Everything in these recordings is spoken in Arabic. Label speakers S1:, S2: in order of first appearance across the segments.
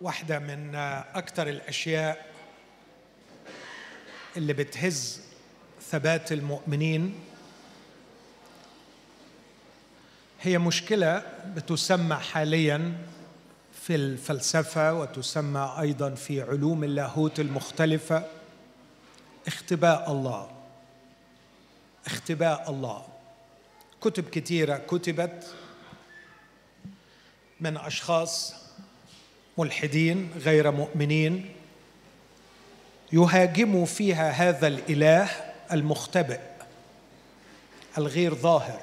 S1: واحدة من أكثر الأشياء اللي بتهز ثبات المؤمنين. هي مشكلة بتسمى حاليا في الفلسفة وتسمى أيضا في علوم اللاهوت المختلفة. اختباء الله. اختباء الله. كتب كثيرة كتبت من أشخاص ملحدين غير مؤمنين يهاجموا فيها هذا الإله المختبئ الغير ظاهر.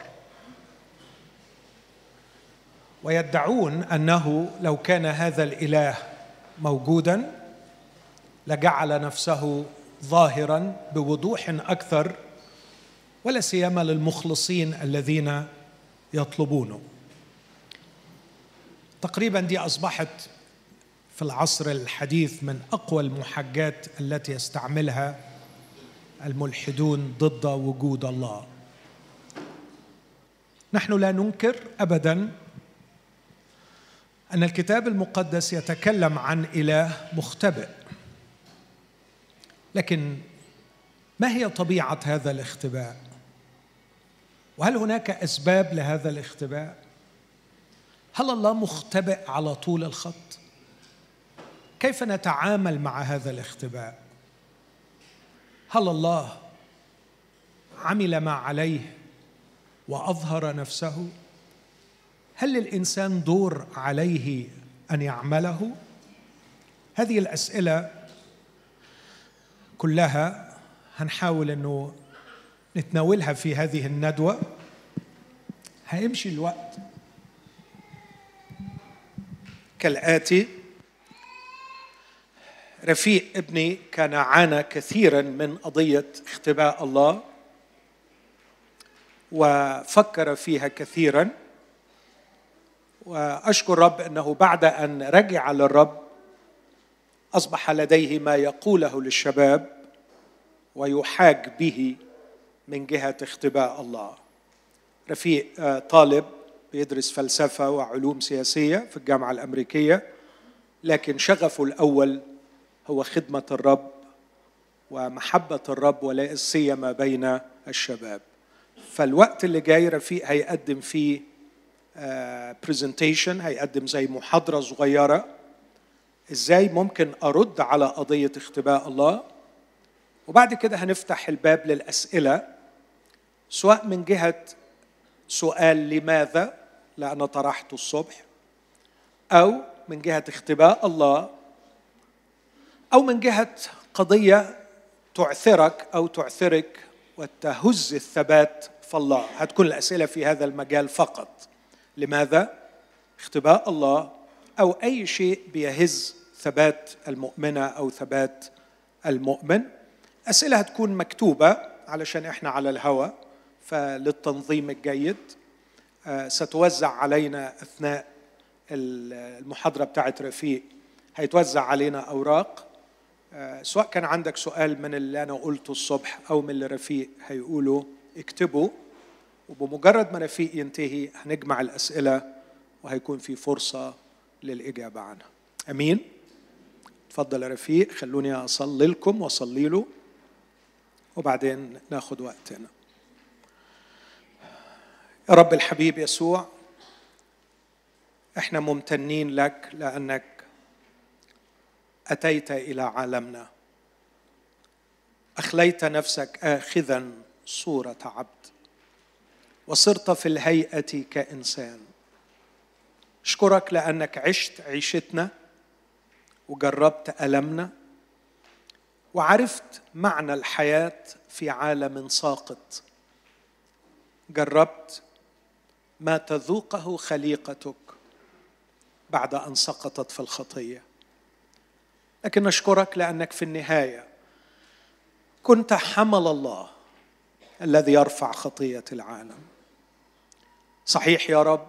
S1: ويدعون أنه لو كان هذا الإله موجودا لجعل نفسه ظاهرا بوضوح أكثر ولا سيما للمخلصين الذين يطلبونه. تقريبا دي أصبحت في العصر الحديث من أقوى المحجات التي يستعملها الملحدون ضد وجود الله. نحن لا ننكر ابدا أن الكتاب المقدس يتكلم عن إله مختبئ لكن ما هي طبيعة هذا الاختباء؟ وهل هناك أسباب لهذا الاختباء؟ هل الله مختبئ على طول الخط؟ كيف نتعامل مع هذا الاختباء؟ هل الله عمل ما عليه وأظهر نفسه؟ هل للانسان دور عليه أن يعمله؟ هذه الأسئلة كلها هنحاول إنه نتناولها في هذه الندوة. هيمشي الوقت. كالآتي رفيق ابني كان عانى كثيرا من قضية اختباء الله وفكر فيها كثيرا وأشكر رب إنه بعد أن رجع للرب أصبح لديه ما يقوله للشباب ويحاج به من جهة اختباء الله. رفيق آه، طالب بيدرس فلسفة وعلوم سياسية في الجامعة الأمريكية لكن شغفه الأول هو خدمة الرب ومحبة الرب ولا سيما بين الشباب. فالوقت اللي جاي رفيق هيقدم فيه برزنتيشن آه، هيقدم زي محاضرة صغيرة. إزاي ممكن أرد على قضية اختباء الله؟ وبعد كده هنفتح الباب للأسئلة سواء من جهة سؤال لماذا؟ لأنا طرحته الصبح. أو من جهة اختباء الله أو من جهة قضية تعثرك أو تعثرك وتهز الثبات في الله. هتكون الأسئلة في هذا المجال فقط. لماذا؟ اختباء الله أو أي شيء بيهز ثبات المؤمنة أو ثبات المؤمن. أسئلة هتكون مكتوبة علشان إحنا على الهوى فللتنظيم الجيد آه، ستوزع علينا أثناء المحاضرة بتاعت رفيق. هيتوزع علينا أوراق. سواء كان عندك سؤال من اللي أنا قلته الصبح أو من اللي رفيق هيقوله اكتبه وبمجرد ما رفيق ينتهي هنجمع الأسئلة وهيكون في فرصة للإجابة عنها. أمين؟ تفضل يا رفيق خلوني أصلي لكم وأصلي له وبعدين ناخد وقتنا. يا رب الحبيب يسوع إحنا ممتنين لك لأنك أتيت إلى عالمنا. أخليت نفسك اخذا صورة عبد. وصرت في الهيئة كإنسان. أشكرك لأنك عشت عيشتنا وجربت ألمنا. وعرفت معنى الحياة في عالم ساقط. جربت ما تذوقه خليقتك بعد أن سقطت في الخطية. لكن نشكرك لأنك في النهاية كنت حمل الله الذي يرفع خطية العالم. صحيح يا رب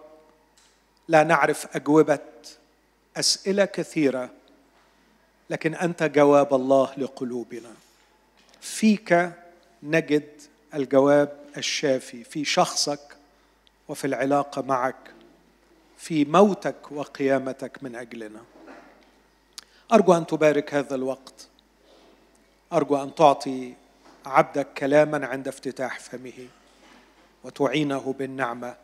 S1: لا نعرف أجوبة أسئلة كثيرة لكن أنت جواب الله لقلوبنا. فيك نجد الجواب الشافي في شخصك وفي العلاقة معك في موتك وقيامتك من أجلنا. أرجو أن تبارك هذا الوقت. أرجو أن تعطي عبدك كلاما عند افتتاح فمه وتعينه بالنعمة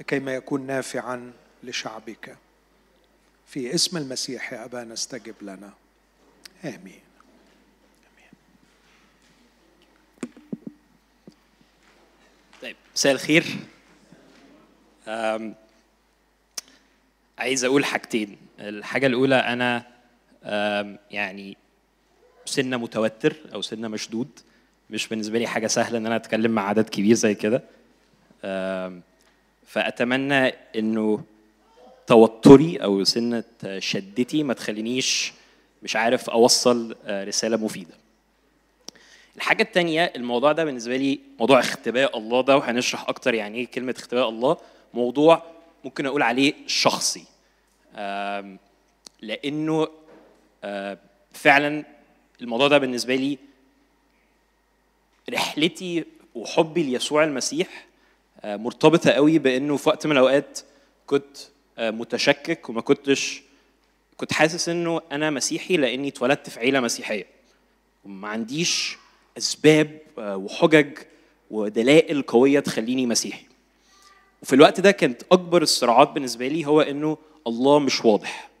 S1: لكي ما يكون نافعا لشعبك. في اسم المسيح يا أبانا استجب لنا. آمين.
S2: طيب مساء الخير. عايز أقول حاجتين. الحاجة الأولى أنا يعني سنة متوتر أو سنة مشدود. مش بالنسبة لي حاجة سهلة إن أنا أتكلم مع عدد كبير زي كده. فأتمنى إنه توتري أو سنة شدتي ما تخلينيش مش عارف أوصل آه، رسالة مفيدة. الحاجة التانية الموضوع ده بالنسبة لي موضوع اختباء الله ده وهنشرح أكتر يعني إيه كلمة اختباء الله. موضوع ممكن أقول عليه شخصي. لأنه فعلا الموضوع ده بالنسبة لي رحلتي وحبي ليسوع المسيح مرتبطة قوي بأنه في وقت من الأوقات كنت متشكك وما كنتش كنت حاسس إنه أنا مسيحي لأني اتولدت في عيلة مسيحية. وما عنديش أسباب آه، وحجج ودلائل قوية تخليني مسيحي. وفي الوقت ده كانت أكبر الصراعات بالنسبة لي هو إنه الله مش واضح. آه،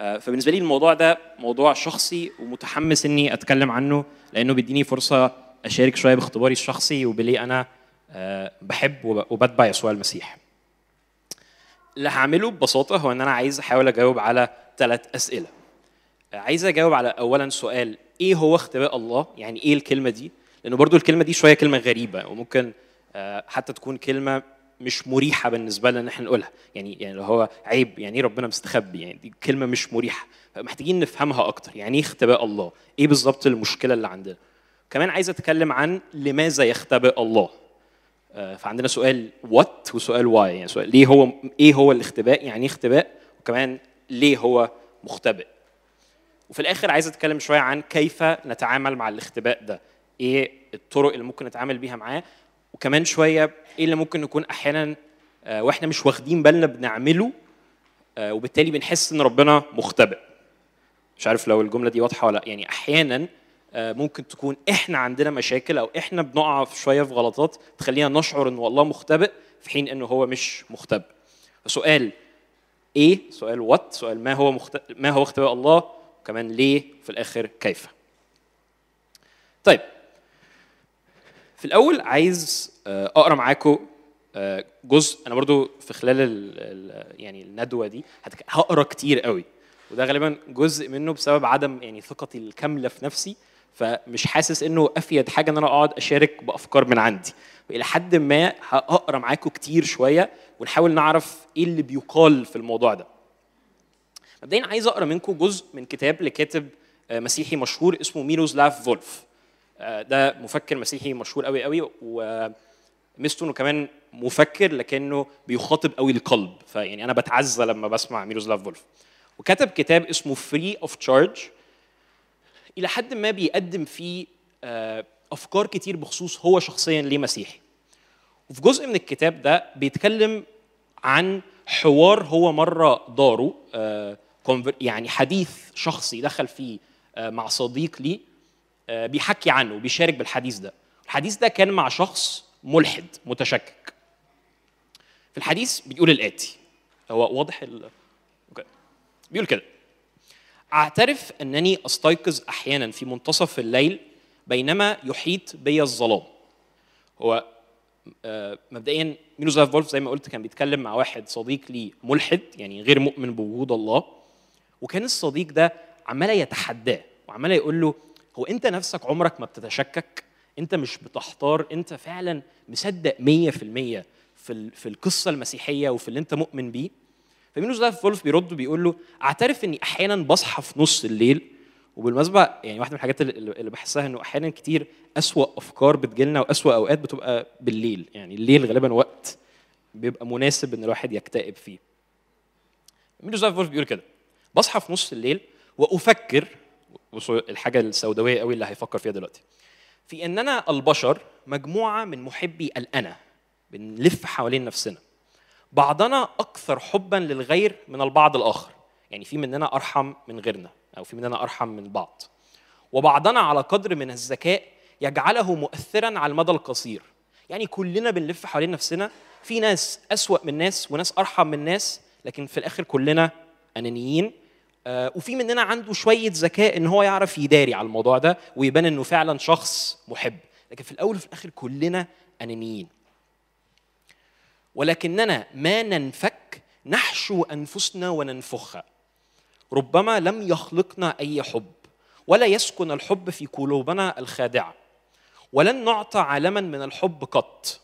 S2: فبالنسبة لي الموضوع ده موضوع شخصي ومتحمس إني أتكلم عنه لأنه بيديني فرصة أشارك شوية باختباري الشخصي وبليه أنا آه، بحب وبتبع يسوع المسيح. اللي هعمله ببساطة هو إن أنا عايز أحاول أجاوب على ثلاث أسئلة. عايز أجاوب على اولا سؤال إيه هو اختباء الله؟ يعني إيه الكلمة دي؟ لأنه برضو الكلمة دي شوية كلمة غريبة وممكن آه، حتى تكون كلمة مش مريحة بالنسبة لنا إن إحنا نقولها. يعني يعني لو هو عيب يعني إيه ربنا مستخبي؟ يعني دي كلمة مش مريحة. فمحتاجين نفهمها أكتر. يعني إيه اختباء الله؟ إيه بالظبط المشكلة اللي عندنا؟ كمان عايز أتكلم عن لماذا يختبئ الله. آه، فعندنا سؤال وات وسؤال واي يعني سؤال ليه هو إيه هو الاختباء؟ يعني إيه اختباء؟ وكمان ليه هو مختبئ؟ وفي الآخر عايز أتكلم شوية عن كيف نتعامل مع الاختباء ده. إيه الطرق اللي ممكن نتعامل بيها معاه؟ وكمان شوية إيه اللي ممكن نكون أحيانا آه، وإحنا مش واخدين بالنا بنعمله آه، وبالتالي بنحس إن ربنا مختبئ. مش عارف لو الجملة دي واضحة ولا يعني أحيانا آه، ممكن تكون إحنا عندنا مشاكل أو إحنا بنقع في شوية في غلطات تخلينا نشعر ان الله مختبئ في حين إنه هو مش مختبئ. فسؤال إيه؟ سؤال وات سؤال ما هو مخت... ما هو اختباء الله؟ وكمان ليه في الآخر كيف؟ طيب في الأول عايز آه، أقرأ معاكم آه، جزء. أنا برضو في خلال ال يعني الندوة دي هقرأ كتير قوي. وده غالبا جزء منه بسبب عدم يعني ثقتي الكاملة في نفسي. فمش حاسس إنه أفيد حاجة إن أنا أقعد أشارك بأفكار من عندي. وإلى حد ما هقرأ معاكم كتير شوية ونحاول نعرف إيه اللي بيقال في الموضوع ده. مبدئيا عايز أقرأ منكم جزء من كتاب لكاتب آه، مسيحي مشهور اسمه ميروز لاف فولف. ده مفكر مسيحي مشهور قوي قوي وميزته انه كمان مفكر لكنه بيخاطب قوي القلب. فيعني أنا بتعزى لما بسمع ميروزلاف فولف. وكتب كتاب اسمه Free of Charge إلى حد ما بيقدم فيه آه، أفكار كتير بخصوص هو شخصيا ليه مسيحي. وفي جزء من الكتاب ده بيتكلم عن حوار هو مرة داره آه، يعني حديث شخصي دخل فيه آه، مع صديق لي بيحكي عنه وبيشارك بالحديث ده. الحديث ده كان مع شخص ملحد متشكك. في الحديث بيقول الآتي. هو واضح ال... بيقول كده. أعترف أنني أستيقظ أحيانا في منتصف الليل بينما يحيط بي الظلام. هو آه، مبدئيا ميلوزاف فولف زي ما قلت كان بيتكلم مع واحد صديق لي ملحد يعني غير مؤمن بوجود الله. وكان الصديق ده عمال يتحداه وعمال يقول له هو انت نفسك عمرك ما بتتشكك؟ انت مش بتحتار انت فعلا مصدق 100% في في القصة المسيحية وفي اللي انت مؤمن بيه؟ فمينوس ده فولف بيرد بيقول له أعترف إني أحيانا بصحى في نص الليل. وبالمناسبة يعني واحدة من الحاجات اللي بحسها إنه أحيانا كتير أسوأ أفكار بتجيلنا وأسوأ أوقات بتبقى بالليل. يعني الليل غالبا وقت بيبقى مناسب إن الواحد يكتئب فيه. مينوس ده فولف بيقول كده بصحى في نص الليل وأفكر الحاجة السوداوية قوي اللي هيفكر فيها دلوقتي. في إننا البشر مجموعة من محبي الأنا بنلف حوالين نفسنا. بعضنا أكثر حبا للغير من البعض الآخر. يعني في مننا أرحم من غيرنا أو في مننا أرحم من بعض. وبعضنا على قدر من الذكاء يجعله مؤثرا على المدى القصير. يعني كلنا بنلف حوالين نفسنا. في ناس أسوأ من ناس وناس أرحم من ناس لكن في الآخر كلنا أنانيين آه، وفي مننا عنده شوية ذكاء إن هو يعرف يداري على الموضوع ده ويبان إنه فعلا شخص محب. لكن في الأول وفي الآخر كلنا أنانيين. ولكننا ما ننفك نحشو أنفسنا وننفخها. ربما لم يخلقنا أي حب ولا يسكن الحب في قلوبنا الخادعة. ولن نعطى عالما من الحب قط.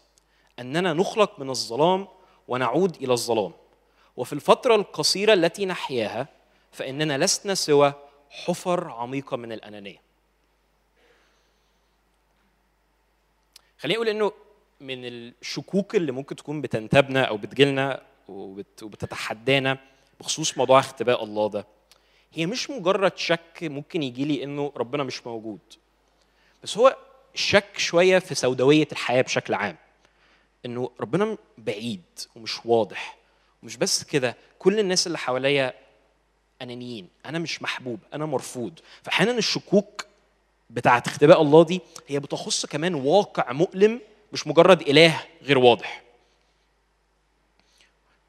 S2: أننا نخلق من الظلام ونعود إلى الظلام. وفي الفترة القصيرة التي نحياها فإننا لسنا سوى حفر عميقة من الأنانية. خليني أقول إنه من الشكوك اللي ممكن تكون بتنتابنا أو بتجيلنا وبت- وبتتحدانا بخصوص موضوع اختباء الله ده هي مش مجرد شك ممكن يجي لي إنه ربنا مش موجود بس هو شك شوية في سوداوية الحياة بشكل عام إنه ربنا بعيد ومش واضح ومش بس كده كل الناس اللي حواليا أنانيين أنا مش محبوب أنا مرفوض. فاحيانا الشكوك بتاعت اختباء الله دي هي بتخص كمان واقع مؤلم مش مجرد إله غير واضح.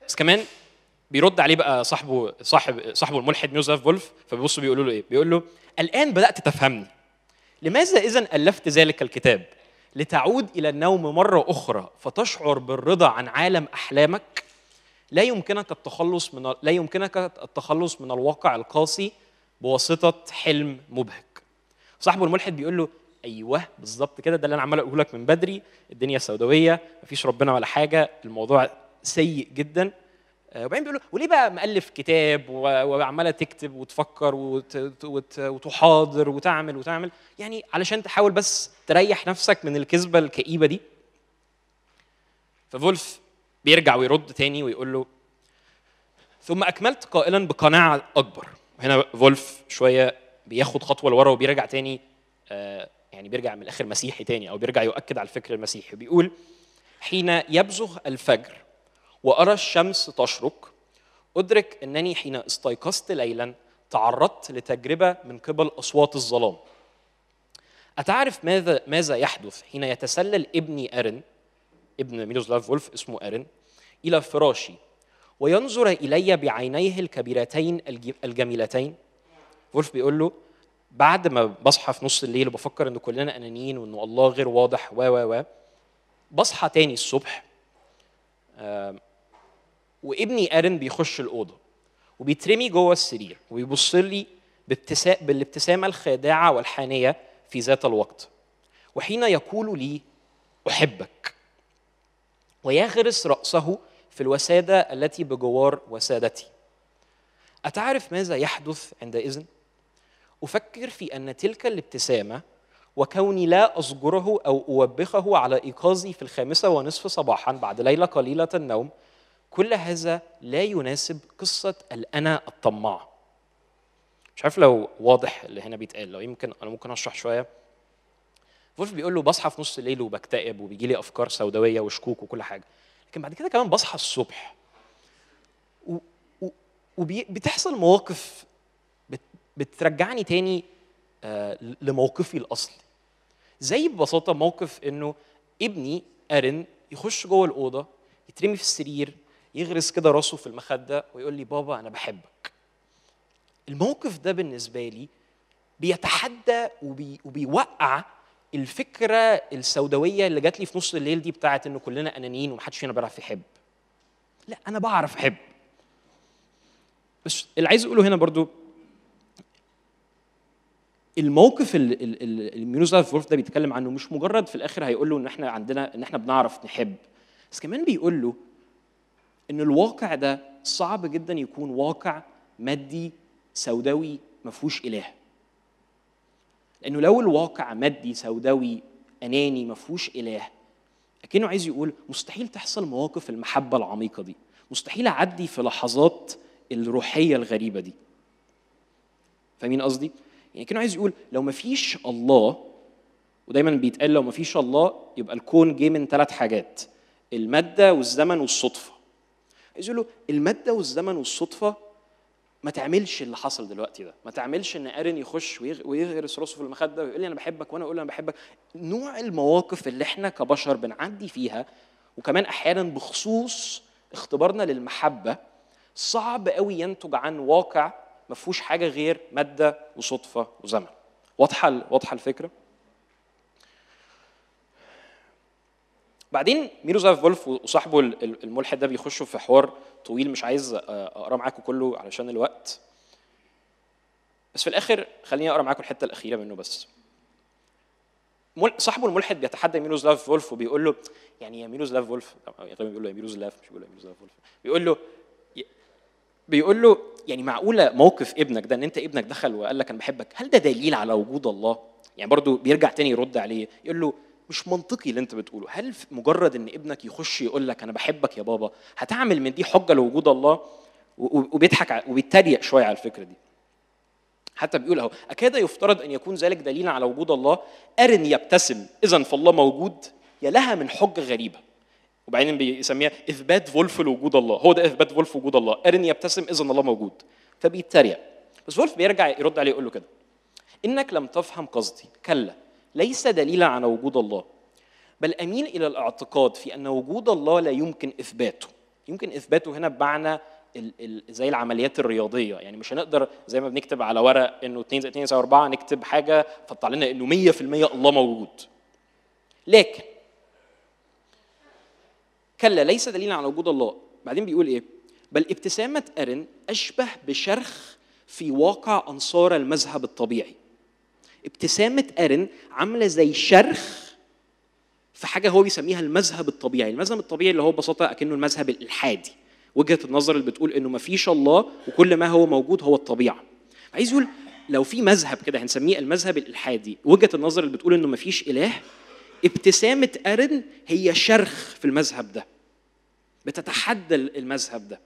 S2: بس كمان بيرد عليه بقى صاحبه صاحب صاحبه الملحد يوزف فولف فبيبص بيقولوا له إيه؟ بيقول له الآن بدأت تفهمني. لماذا اذا ألفت ذلك الكتاب لتعود إلى النوم مرة أخرى فتشعر بالرضا عن عالم أحلامك؟ لا يمكنك التخلص من لا يمكنك التخلص من الواقع القاسي بواسطة حلم مبهج. صاحبه الملحد بيقول له أيوه بالظبط كده ده اللي أنا عمال أقوله لك من بدري الدنيا سوداوية مفيش ربنا ولا حاجة الموضوع سيء جدا. آه، وبعدين بيقول له وليه بقى مؤلف كتاب وعمالة تكتب وتفكر وت- وت- وتحاضر وتعمل وتعمل؟ يعني علشان تحاول بس تريح نفسك من الكذبة الكئيبة دي. ففولف بيرجع ويرد تاني ويقول له ثم أكملت قائلا بقناعة أكبر. هنا فولف شوية بياخد خطوة لورا وبيرجع تاني آه، يعني بيرجع من الآخر مسيحي تاني أو بيرجع يؤكد على الفكر المسيحي. بيقول حين يبزغ الفجر وأرى الشمس تشرق أدرك أنني حين استيقظت ليلا تعرضت لتجربة من قبل أصوات الظلام. أتعرف ماذا ماذا يحدث حين يتسلل ابني أرن ابن ميروسلاف وولف اسمه أرن؟ إلى فراشي وينظر إلي بعينيه الكبيرتين الج- الجميلتين وولف بيقول له بعد ما بصحى في نص الليل وبفكر إن كلنا أنانيين وإن الله غير واضح و و و بصحى تاني الصبح وابني آرن بيخش الأوضة وبيترمي جوه السرير وبيبص لي. بالابتسامة الخادعة والحانية في ذات الوقت وحين يقول لي أحبك ويغرس رأسه في الوسادة التي بجوار وسادتي. أتعرف ماذا يحدث عندئذ أفكر في أن تلك الابتسامة وكوني لا أصجره أو أوبخه على إيقاظي في الخامسة ونصف صباحا بعد ليلة قليلة النوم كل هذا لا يناسب قصة الأنا الطماع. مش عارف لو واضح اللي هنا بيتقال لو يمكن أنا ممكن أشرح شوية. فولف بيقول له بصحى في نص الليل وبكتئب وبيجي لي أفكار سوداوية وشكوك وكل حاجة. لكن بعد كده كمان بصحى الصبح. وبتحصل مواقف بت- بترجعني تاني آه، لموقفي الأصلي. زي ببساطة موقف إنه ابني ارن يخش جوه الأوضة يترمي في السرير يغرس كده راسه في المخدة ويقول لي بابا أنا بحبك. الموقف ده بالنسبة لي بيتحدى وبي وبيوقع الفكرة السوداوية اللي جات لي في نص الليل دي بتاعت انه كلنا أنانيين ومحدش فينا بيعرف يحب. لا أنا بعرف أحب. بس اللي عايز أقوله هنا برضو الموقف اللي وولف ده بيتكلم عنه مش مجرد في الآخر هيقول له إن إحنا عندنا إن إحنا بنعرف نحب بس كمان بيقول له إن الواقع ده صعب جدا يكون واقع مادي سوداوي ما فيهوش إله. لأنه لو الواقع مادي سوداوي أناني ما فيهوش إله أكنه عايز يقول مستحيل تحصل مواقف المحبة العميقة دي. مستحيل أعدي في لحظات الروحية الغريبة دي. فاهمين قصدي؟ يعني كانه عايز يقول لو ما فيش الله ودايما بيتقال لو ما فيش الله يبقى الكون جه من ثلاث حاجات. المادة والزمن والصدفة. عايز يقول له المادة والزمن والصدفة ما تعملش اللي حصل دلوقتي ده. ما تعملش إن ارن يخش ويغ- ويغرس راسه في المخدة ويقول لي أنا بحبك وأنا أقول له أنا بحبك. نوع المواقف اللي إحنا كبشر بنعدي فيها وكمان أحيانا بخصوص اختبارنا للمحبة صعب قوي ينتج عن واقع ما فيهوش حاجة غير مادة وصدفة وزمن. واضحة واضحة الفكرة؟ بعدين ميروزلاف فولف وصاحبه ال- ال- الملحد ده بيخشوا في حوار طويل مش عايز آه، أقرأ معاكم كله علشان الوقت. بس في الآخر خليني أقرأ معاكم الحتة الأخيرة منه بس. صاحبه الملحد بيتحدى ميروزلاف فولف وبيقول له يعني يا ميروزلاف فولف غالبا بيقول له يا ميروزلاف مش بيقول له يا ميروزلاف فولف. بيقول له بيقول له يعني معقولة موقف ابنك ده إن أنت ابنك دخل وقال لك أنا بحبك هل ده دليل على وجود الله؟ يعني برضو بيرجع تاني يرد عليه يقول له مش منطقي اللي انت بتقوله. هل مجرد إن ابنك يخش يقول لك أنا بحبك يا بابا هتعمل من دي حجة لوجود الله؟ وبيضحك وبيتريق شوية على الفكرة دي. حتى بيقول أهو أكاد يفترض أن يكون ذلك دليلا على وجود الله؟ أرن يبتسم اذا فالله موجود؟ يا لها من حجة غريبة. وبعدين بيسميها إثبات فولف لوجود الله. هو ده إثبات فولف وجود الله. أرن يبتسم اذا الله موجود. فبيتريق. بس فولف بيرجع يرد عليه يقول له كده. إنك لم تفهم قصدي. كلا. ليس دليلا على وجود الله بل أميل إلى الاعتقاد في أن وجود الله لا يمكن إثباته. يمكن إثباته هنا بمعنى زي العمليات الرياضية. يعني مش هنقدر زي ما بنكتب على ورق إنه 2 زائد 2 يساوي 4 نكتب حاجة فتطلع لنا إنه 100% الله موجود. لكن كلا ليس دليلا على وجود الله. بعدين بيقول إيه؟ بل ابتسامة أرن أشبه بشرخ في واقع أنصار المذهب الطبيعي. ابتسامة أرن عاملة زي شرخ في حاجة هو بيسميها المذهب الطبيعي. المذهب الطبيعي اللي هو ببساطة أكنه المذهب الالحادي وجهة النظر اللي بتقول إنه ما فيش الله وكل ما هو موجود هو الطبيعة. عايز يقول لو في مذهب كده هنسميه المذهب الالحادي وجهة النظر اللي بتقول إنه ما فيش إله ابتسامة أرن هي شرخ في المذهب ده. بتتحدى المذهب ده.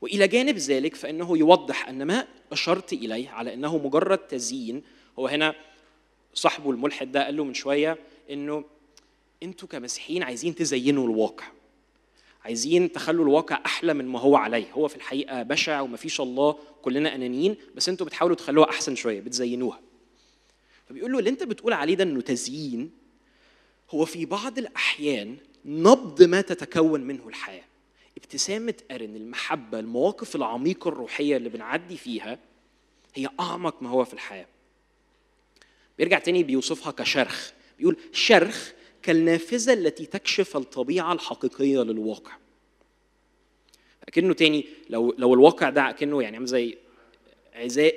S2: وإلى جانب ذلك فإنه يوضح أن ما أشرت إليه على إنه مجرد تزيين هو هنا صاحبه الملحد ده قال له من شوية إنه أنتوا كمسيحيين عايزين تزينوا الواقع عايزين تخلوا الواقع أحلى من ما هو عليه هو في الحقيقة بشع ومفيش الله كلنا أنانيين بس أنتوا بتحاولوا تخلوها أحسن شوية بتزينوها. فبيقول له اللي أنت بتقول عليه ده إنه تزيين هو في بعض الأحيان نبض ما تتكون منه الحياة. ابتسامة أرن المحبة المواقف العميقة الروحية اللي بنعدي فيها هي أعمق ما هو في الحياة. بيرجع تاني بيوصفها كشرخ. بيقول شرخ كالنافذة التي تكشف الطبيعة الحقيقية للواقع. أكنه تاني لو لو الواقع ده أكنه يعني عامل زي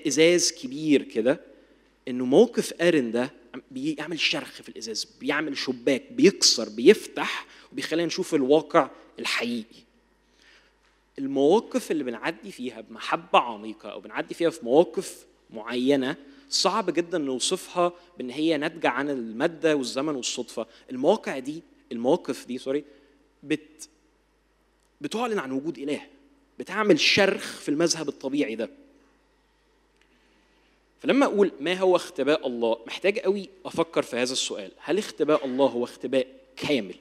S2: إزاز كبير كده إنه موقف آرن ده بيعمل شرخ في الإزاز بيعمل شباك بيكسر بيفتح وبيخلينا نشوف الواقع الحقيقي. المواقف اللي بنعدي فيها بمحبة عميقة أو بنعدي فيها في مواقف معينة صعب جدا نوصفها بإن هي ناتجة عن المادة والزمن والصدفة. المواقع دي المواقف دي sorry بت بتعلن عن وجود إله بتعمل شرخ في المذهب الطبيعي ده. فلما أقول ما هو اختباء الله محتاج قوي أفكر في هذا السؤال. هل اختباء الله هو اختباء كامل؟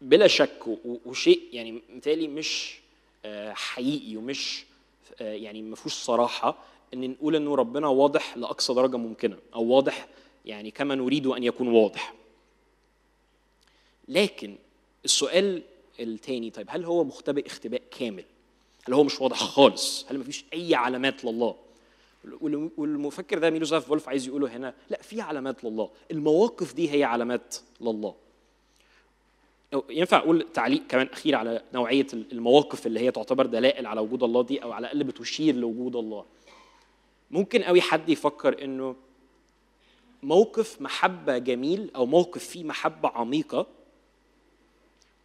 S2: بلا شك وشيء يعني متهيألي مش آه، حقيقي ومش آه، يعني ما فيهوش صراحة إن نقول إنه ربنا واضح لأقصى درجة ممكنة أو واضح يعني كما نريد أن يكون واضح. لكن السؤال الثاني طيب هل هو مختبئ اختباء كامل؟ هل هو مش واضح خالص؟ هل ما فيش أي علامات لله؟ وال- والمفكر ده ميلوزاف فولف عايز يقوله هنا لأ في علامات لله. المواقف دي هي علامات لله. ينفع أقول تعليق كمان أخير على نوعية المواقف اللي هي تعتبر دلائل على وجود الله دي أو على الأقل بتشير لوجود الله؟ ممكن قوي حد يفكر إنه موقف محبة جميل أو موقف فيه محبة عميقة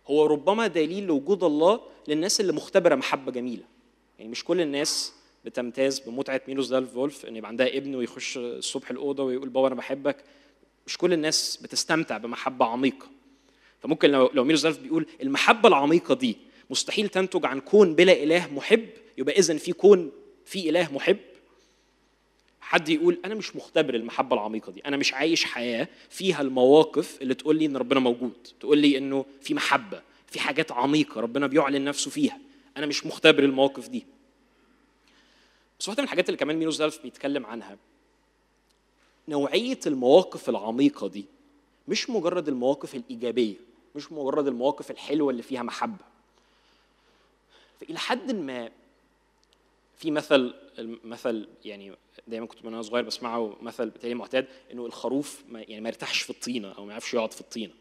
S2: هو ربما دليل لوجود الله للناس اللي مختبرة محبة جميلة. يعني مش كل الناس بتمتاز بمتعة ميلوس دالف فولف إن يبقى عندها ابن ويخش الصبح الأوضة ويقول بابا أنا بحبك. مش كل الناس بتستمتع بمحبة عميقة. فممكن لو لو ميلوس دالف بيقول المحبة العميقة دي مستحيل تنتج عن كون بلا إله محب يبقى اذا في كون في إله محب؟ حد يقول أنا مش مختبر المحبة العميقة دي أنا مش عايش حياة فيها المواقف اللي تقول لي إن ربنا موجود تقول لي إنه في محبة في حاجات عميقة ربنا بيعلن نفسه فيها أنا مش مختبر المواقف دي. بس واحدة من الحاجات اللي كمان مينو زالف بيتكلم عنها نوعية المواقف العميقة دي مش مجرد المواقف الإيجابية. مش مجرد المواقف الحلوة اللي فيها محبة. فالى حد ما في مثل المثل يعني دايما كنت وأنا صغير بسمعه مثل بتاعي معتاد إنه الخروف ما يعني ما يرتاحش في الطينة أو ما يعرفش يقعد في الطينة.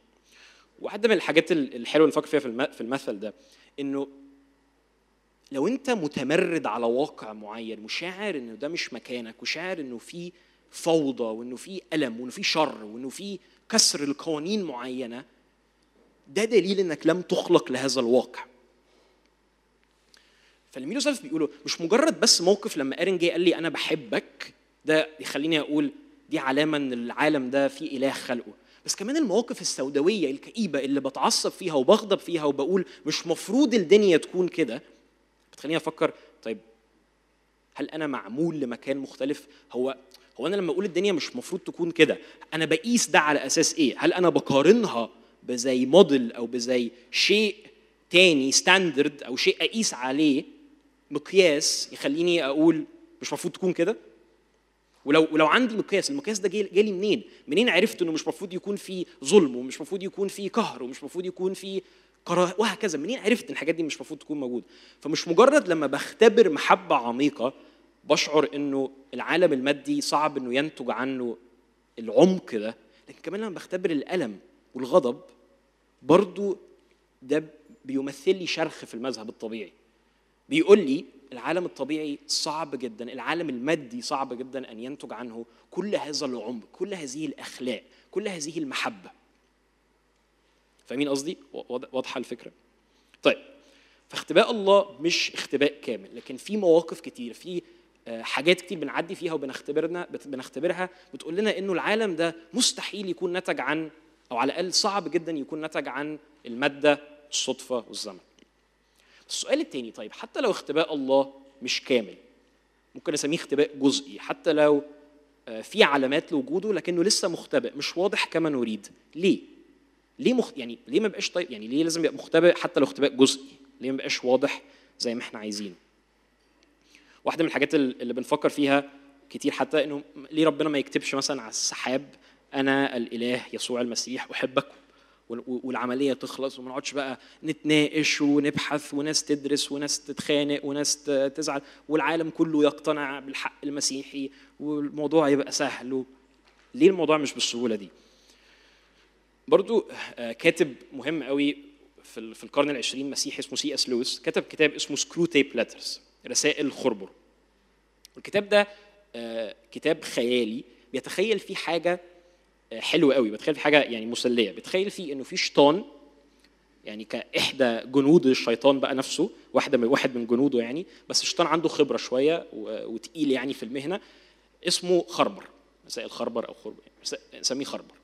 S2: واحدة من الحاجات الحلوة اللي فكر فيها في المثل ده إنه لو أنت متمرد على واقع معين وشاعر إنه ده مش مكانك وشاعر إنه في فوضى وإنه في ألم وإنه في شر وإنه في كسر لقوانين معينة ده دليل إنك لم تخلق لهذا الواقع. فالميلو سيلف بيقولوا مش مجرد بس موقف لما ايرن جه قال لي أنا بحبك ده يخليني أقول دي علامة إن العالم ده فيه إله خلقه. بس كمان المواقف السوداوية الكئيبة اللي بتعصب فيها وبغضب فيها وبقول مش مفروض الدنيا تكون كده بتخليني أفكر طيب هل أنا معمول لمكان مختلف؟ هو هو أنا لما أقول الدنيا مش مفروض تكون كده أنا بقيس ده على أساس إيه؟ هل أنا بقارنها بزي موديل أو بزي شيء تاني ستاندرد أو شيء اقيس عليه مقياس يخليني أقول مش المفروض تكون كده؟ ولو ولو عندي مقياس المقياس ده جالي منين؟ منين عرفت إنه مش المفروض يكون في ظلم ومش المفروض يكون في قهر ومش المفروض يكون في كراهه وهكذا. منين عرفت إن الحاجات دي مش المفروض تكون موجودة؟ فمش مجرد لما بختبر محبة عميقة بشعر إنه العالم المادي صعب إنه ينتج عنه العمق ده لكن كمان لما بختبر الألم والغضب برضو ده بيمثل لي شرخ في المذهب الطبيعي. بيقول لي العالم الطبيعي صعب جدا العالم المادي صعب جدا أن ينتج عنه كل هذا العمق كل هذه الأخلاق كل هذه المحبة. فاهمين قصدي؟ واض- واضحة الفكرة. طيب فاختباء الله مش اختباء كامل لكن في مواقف كتير في آه، حاجات كتير بنعدي فيها وبنختبرنا بنختبرها بتقول لنا إنه العالم ده مستحيل يكون نتج عن أو على الأقل صعب جدا يكون نتج عن المادة الصدفة والزمن. السؤال التاني طيب حتى لو اختباء الله مش كامل ممكن أسميه اختباء جزئي حتى لو آه، في علامات لوجوده لكنه لسه مختبئ مش واضح كما نريد ليه؟ ليه مخ... يعني ليه ما بقاش طيب؟ يعني ليه لازم يبقى مختبئ حتى لو اختباء جزئي؟ ليه ما بقاش واضح زي ما إحنا عايزين واحدة من الحاجات ال- اللي بنفكر فيها كتير حتى إنه ليه ربنا ما يكتبش مثلا على السحاب أنا الإله يسوع المسيح احبك وال- والعملية تخلص وما نقعدش بقى نتناقش ونبحث وناس تدرس وناس تتخانق وناس تزعل. والعالم كله يقتنع بالحق المسيحي والموضوع يبقى سهل. ليه الموضوع مش بالسهولة دي؟ برضو آه، كاتب مهم قوي في في القرن العشرين مسيحي اسمه سي إس لويس. كتب كتاب اسمه Screwtape Letters رسائل خربر. والكتاب ده آه، كتاب خيالي بيتخيل فيه حاجة حلوة قوي. بيتخيل فيه حاجة يعني مسلية. بيتخيل فيه إنه في شيطان يعني كإحدى جنود الشيطان بقى نفسه واحدة من واحد من جنوده يعني بس الشيطان عنده خبرة شوية وتقيل يعني في المهنة. اسمه خربر. رسائل خربر أو خربر يعني نسميه خربر.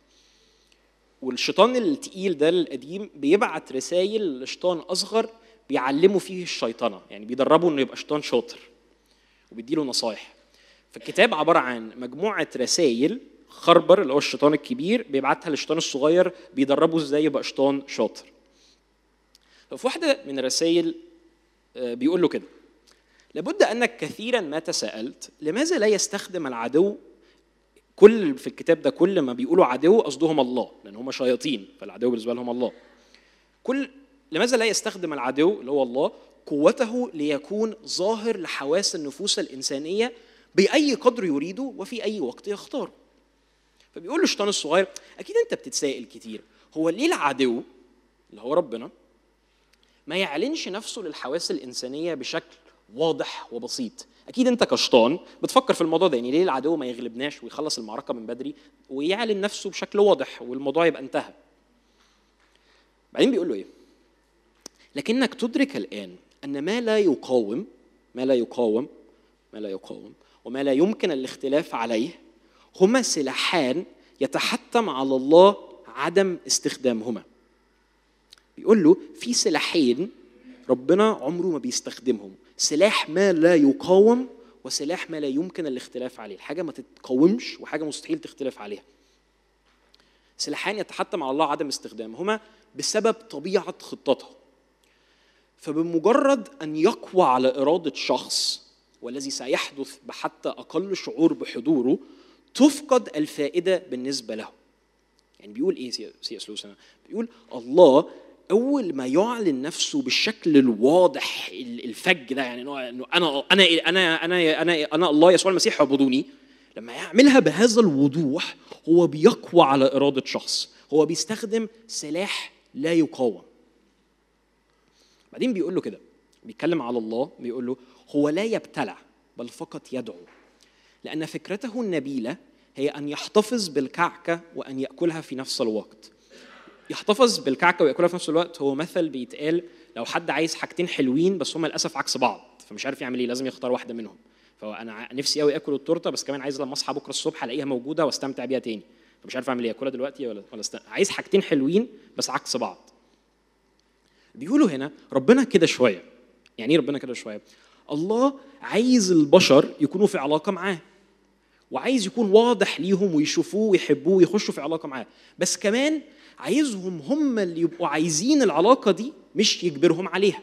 S2: والشيطان التقيل ده القديم بيبعت رسائل لشيطان أصغر بيعلمه فيه الشيطنة. يعني بيدربه إنه يبقى شيطان شاطر وبيديله نصايح. فالكتاب عبارة عن مجموعة رسائل خربر اللي هو الشيطان الكبير بيبعتها للشيطان الصغير بيدربه إزاي يبقى شيطان شاطر. ففي واحدة من الرسائل آه، بيقول له كده لابد أنك كثيرا ما تساءلت لماذا لا يستخدم العدو؟ كل في الكتاب ده كل ما بيقولوا عدو قصدهم الله لأن هم شياطين فالعدو بالنسبة لهم الله. كل لماذا لا يستخدم العدو اللي هو الله قوته ليكون ظاهر لحواس النفوس الإنسانية بأي قدر يريده وفي أي وقت يختاره؟ فبيقول له الشيطان الصغير أكيد أنت بتتسائل كتير هو ليه العدو اللي هو ربنا ما يعلنش نفسه للحواس الإنسانية بشكل واضح وبسيط؟ أكيد أنت كشيطان بتفكر في الموضوع ده يعني ليه العدو ما يغلبناش ويخلص المعركة من بدري ويعلن نفسه بشكل واضح والموضوع يبقى انتهى؟ بعدين بيقول له إيه؟ لكنك تدرك الآن أن ما لا يقاوم ما لا يقاوم ما لا يقاوم وما لا يمكن الاختلاف عليه هما سلاحان يتحتم على الله عدم استخدامهما. بيقول له في سلاحين ربنا عمره ما بيستخدمهم. سلاح ما لا يقاوم وسلاح ما لا يمكن الاختلاف عليه. حاجة ما تتقاومش وحاجة مستحيل تختلف عليها. سلاحان يتحتم على الله عدم استخدامهما بسبب طبيعة خطته فبمجرد أن يقوى على إرادة شخص والذي سيحدث بحتى أقل شعور بحضوره تفقد الفائدة بالنسبة له يعني بيقول إيه سي اس هنا؟ بيقول الله أول ما يعلن نفسه بالشكل الواضح ال- الفج ده يعني إنه أنا أنا أنا أنا أنا أنا الله يسوع المسيح اعبدوني لما يعملها بهذا الوضوح هو بيقوى على إرادة شخص. هو بيستخدم سلاح لا يقاوم. بعدين بيقول له كده بيتكلم على الله بيقول له هو لا يبتلع بل فقط يدعو. لأن فكرته النبيلة هي أن يحتفظ بالكعكة وأن يأكلها في نفس الوقت. يحتفظ بالكعكة ويأكلها في نفس الوقت هو مثل بيتقال لو حد عايز حاجتين حلوين بس هما للأسف عكس بعض فمش عارف يعمل إيه لازم يختار واحدة منهم. فأنا ع- نفسي قوي آكل التورتة بس كمان عايز لما أصحى بكرة الصبح ألاقيها موجودة وأستمتع بيها تاني. فمش عارف أعمل إيه آكلها دلوقتي ولا ولا. عايز حاجتين حلوين بس عكس بعض. بيقولوا هنا ربنا كده شوية. يعني إيه ربنا كده شوية؟ الله عايز البشر يكونوا في علاقة معاه. وعايز يكون واضح ليهم ويشوفوه ويحبوه ويخشوا في علاقة معاه. بس كمان عايزهم هم اللي يبقوا عايزين العلاقة دي مش يجبرهم عليها.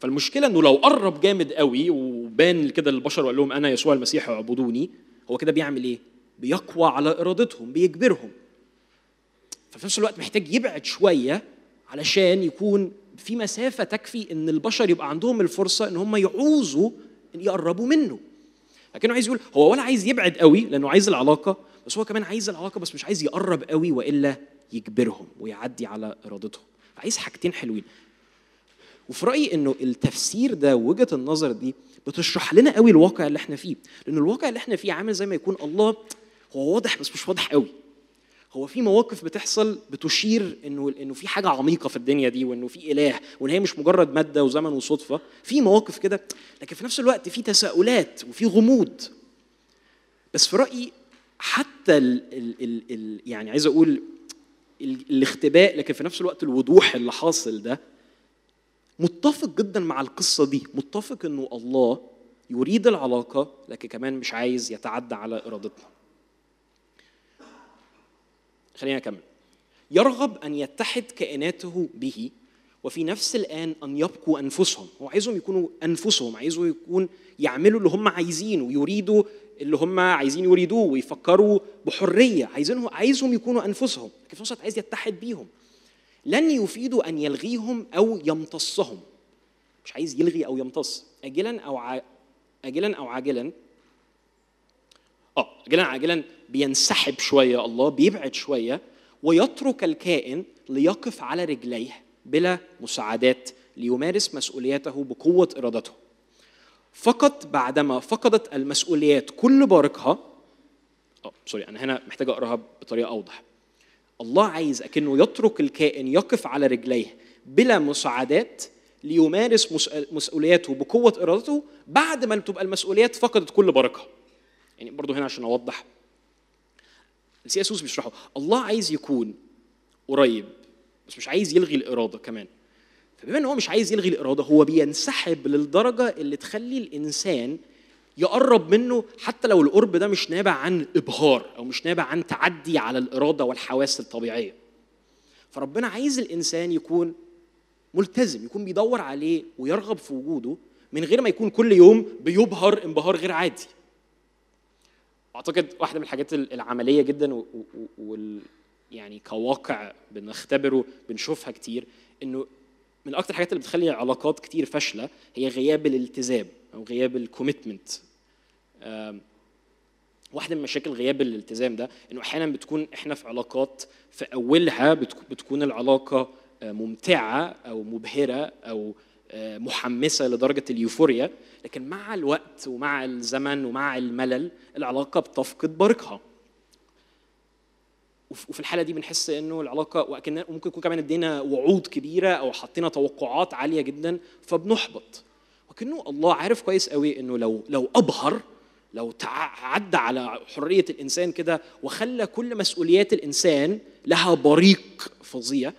S2: فالمشكلة إنه لو قرب جامد قوي وبان كده للبشر وقال لهم أنا يسوع المسيح اعبدوني هو كده بيعمل إيه؟ بيقوى على إرادتهم بيجبرهم. ففي نفس الوقت محتاج يبعد شوية علشان يكون في مسافة تكفي إن البشر يبقى عندهم الفرصة إن هم يعوزوا إن يقربوا منه. لكنه عايز يقول هو ولا عايز يبعد قوي لأنه عايز العلاقة بس هو كمان عايز العلاقة بس مش عايز يقرب قوي وإلا يجبرهم ويعدي على إرادتهم. عايز حاجتين حلوين. وفي رأيي إنه التفسير ده وجهة النظر دي بتشرح لنا قوي الواقع اللي إحنا فيه. لأن الواقع اللي إحنا فيه عامل زي ما يكون الله هو واضح بس مش واضح قوي. هو في مواقف بتحصل بتشير انه إنه في حاجة عميقة في الدنيا دي وإنه في إله وإن هي مش مجرد مادة وزمن وصدفة. في مواقف كده لكن في نفس الوقت في تساؤلات وفي غموض. بس في رأيي حتى ال ال ال ال يعني عايز أقول ال الاختباء لكن في نفس الوقت الوضوح اللي حاصل ده متفق جدا مع القصة دي. متفق إنه الله يريد العلاقة لكن كمان مش عايز يتعدى على إرادتنا. خلينا نكمل يرغب أن يتحد كائناته به وفي نفس الآن أن يبقوا أنفسهم. هو عايزهم يكونوا أنفسهم عايزه يكون يعملوا اللي هم عايزينه ويريدوا اللي هم عايزين يريدوه ويفكروا بحرية. عايزينهم عايزهم يكونوا أنفسهم. لكن في نفس الوقت عايز يتحد بيهم. لن يفيدوا أن يلغيهم أو يمتصهم. مش عايز يلغي أو يمتص. اجلا أو ع... اجلا أو عاجلا آه اجلا عاجلا بينسحب شوية الله بيبعد شوية ويترك الكائن ليقف على رجليه بلا مساعدات ليمارس مسؤولياته بقوة إرادته. فقط بعدما فقدت المسؤوليات كل بارقها آه سوري أنا هنا محتاج أقراها بطريقة أوضح. الله عايز أكنه يترك الكائن يقف على رجليه بلا مساعدات ليمارس مسؤول- مسؤولياته بقوة إرادته بعد ما تبقى المسؤوليات فقدت كل بركه يعني برضو هنا عشان أوضح. السي اس بيشرحه. الله عايز يكون قريب بس مش عايز يلغي الإرادة كمان. فبما إن هو مش عايز يلغي الإرادة هو بينسحب للدرجة اللي تخلي الإنسان يقرب منه حتى لو القرب ده مش نابع عن إبهار أو مش نابع عن تعدي على الإرادة والحواس الطبيعية. فربنا عايز الإنسان يكون ملتزم يكون بيدور عليه ويرغب في وجوده من غير ما يكون كل يوم بيبهر انبهار غير عادي. أعتقد واحدة من الحاجات العملية جدا وال يعني كواقع بنختبره بنشوفها كتير إنه من أكتر الحاجات اللي بتخلي علاقات كتير فاشلة هي غياب الالتزام أو غياب الكوميتمنت واحدة من مشاكل غياب الالتزام ده إنه أحيانا بتكون إحنا في علاقات في أولها بتك- بتكون العلاقة آه، ممتعة أو مبهرة أو آه، محمسة لدرجة اليوفوريا لكن مع الوقت ومع الزمن ومع الملل العلاقة بتفقد بريقها وف- وفي الحالة دي بنحس إنه العلاقة وكان ممكن يكون كمان إدينا وعود كبيرة أو حطينا توقعات عالية جدا فبنحبط. وكأنه الله عارف كويس قوي إنه لو لو أبهر لو عدى على حرية الإنسان كده وخلى كل مسؤوليات الإنسان لها بريق فظيع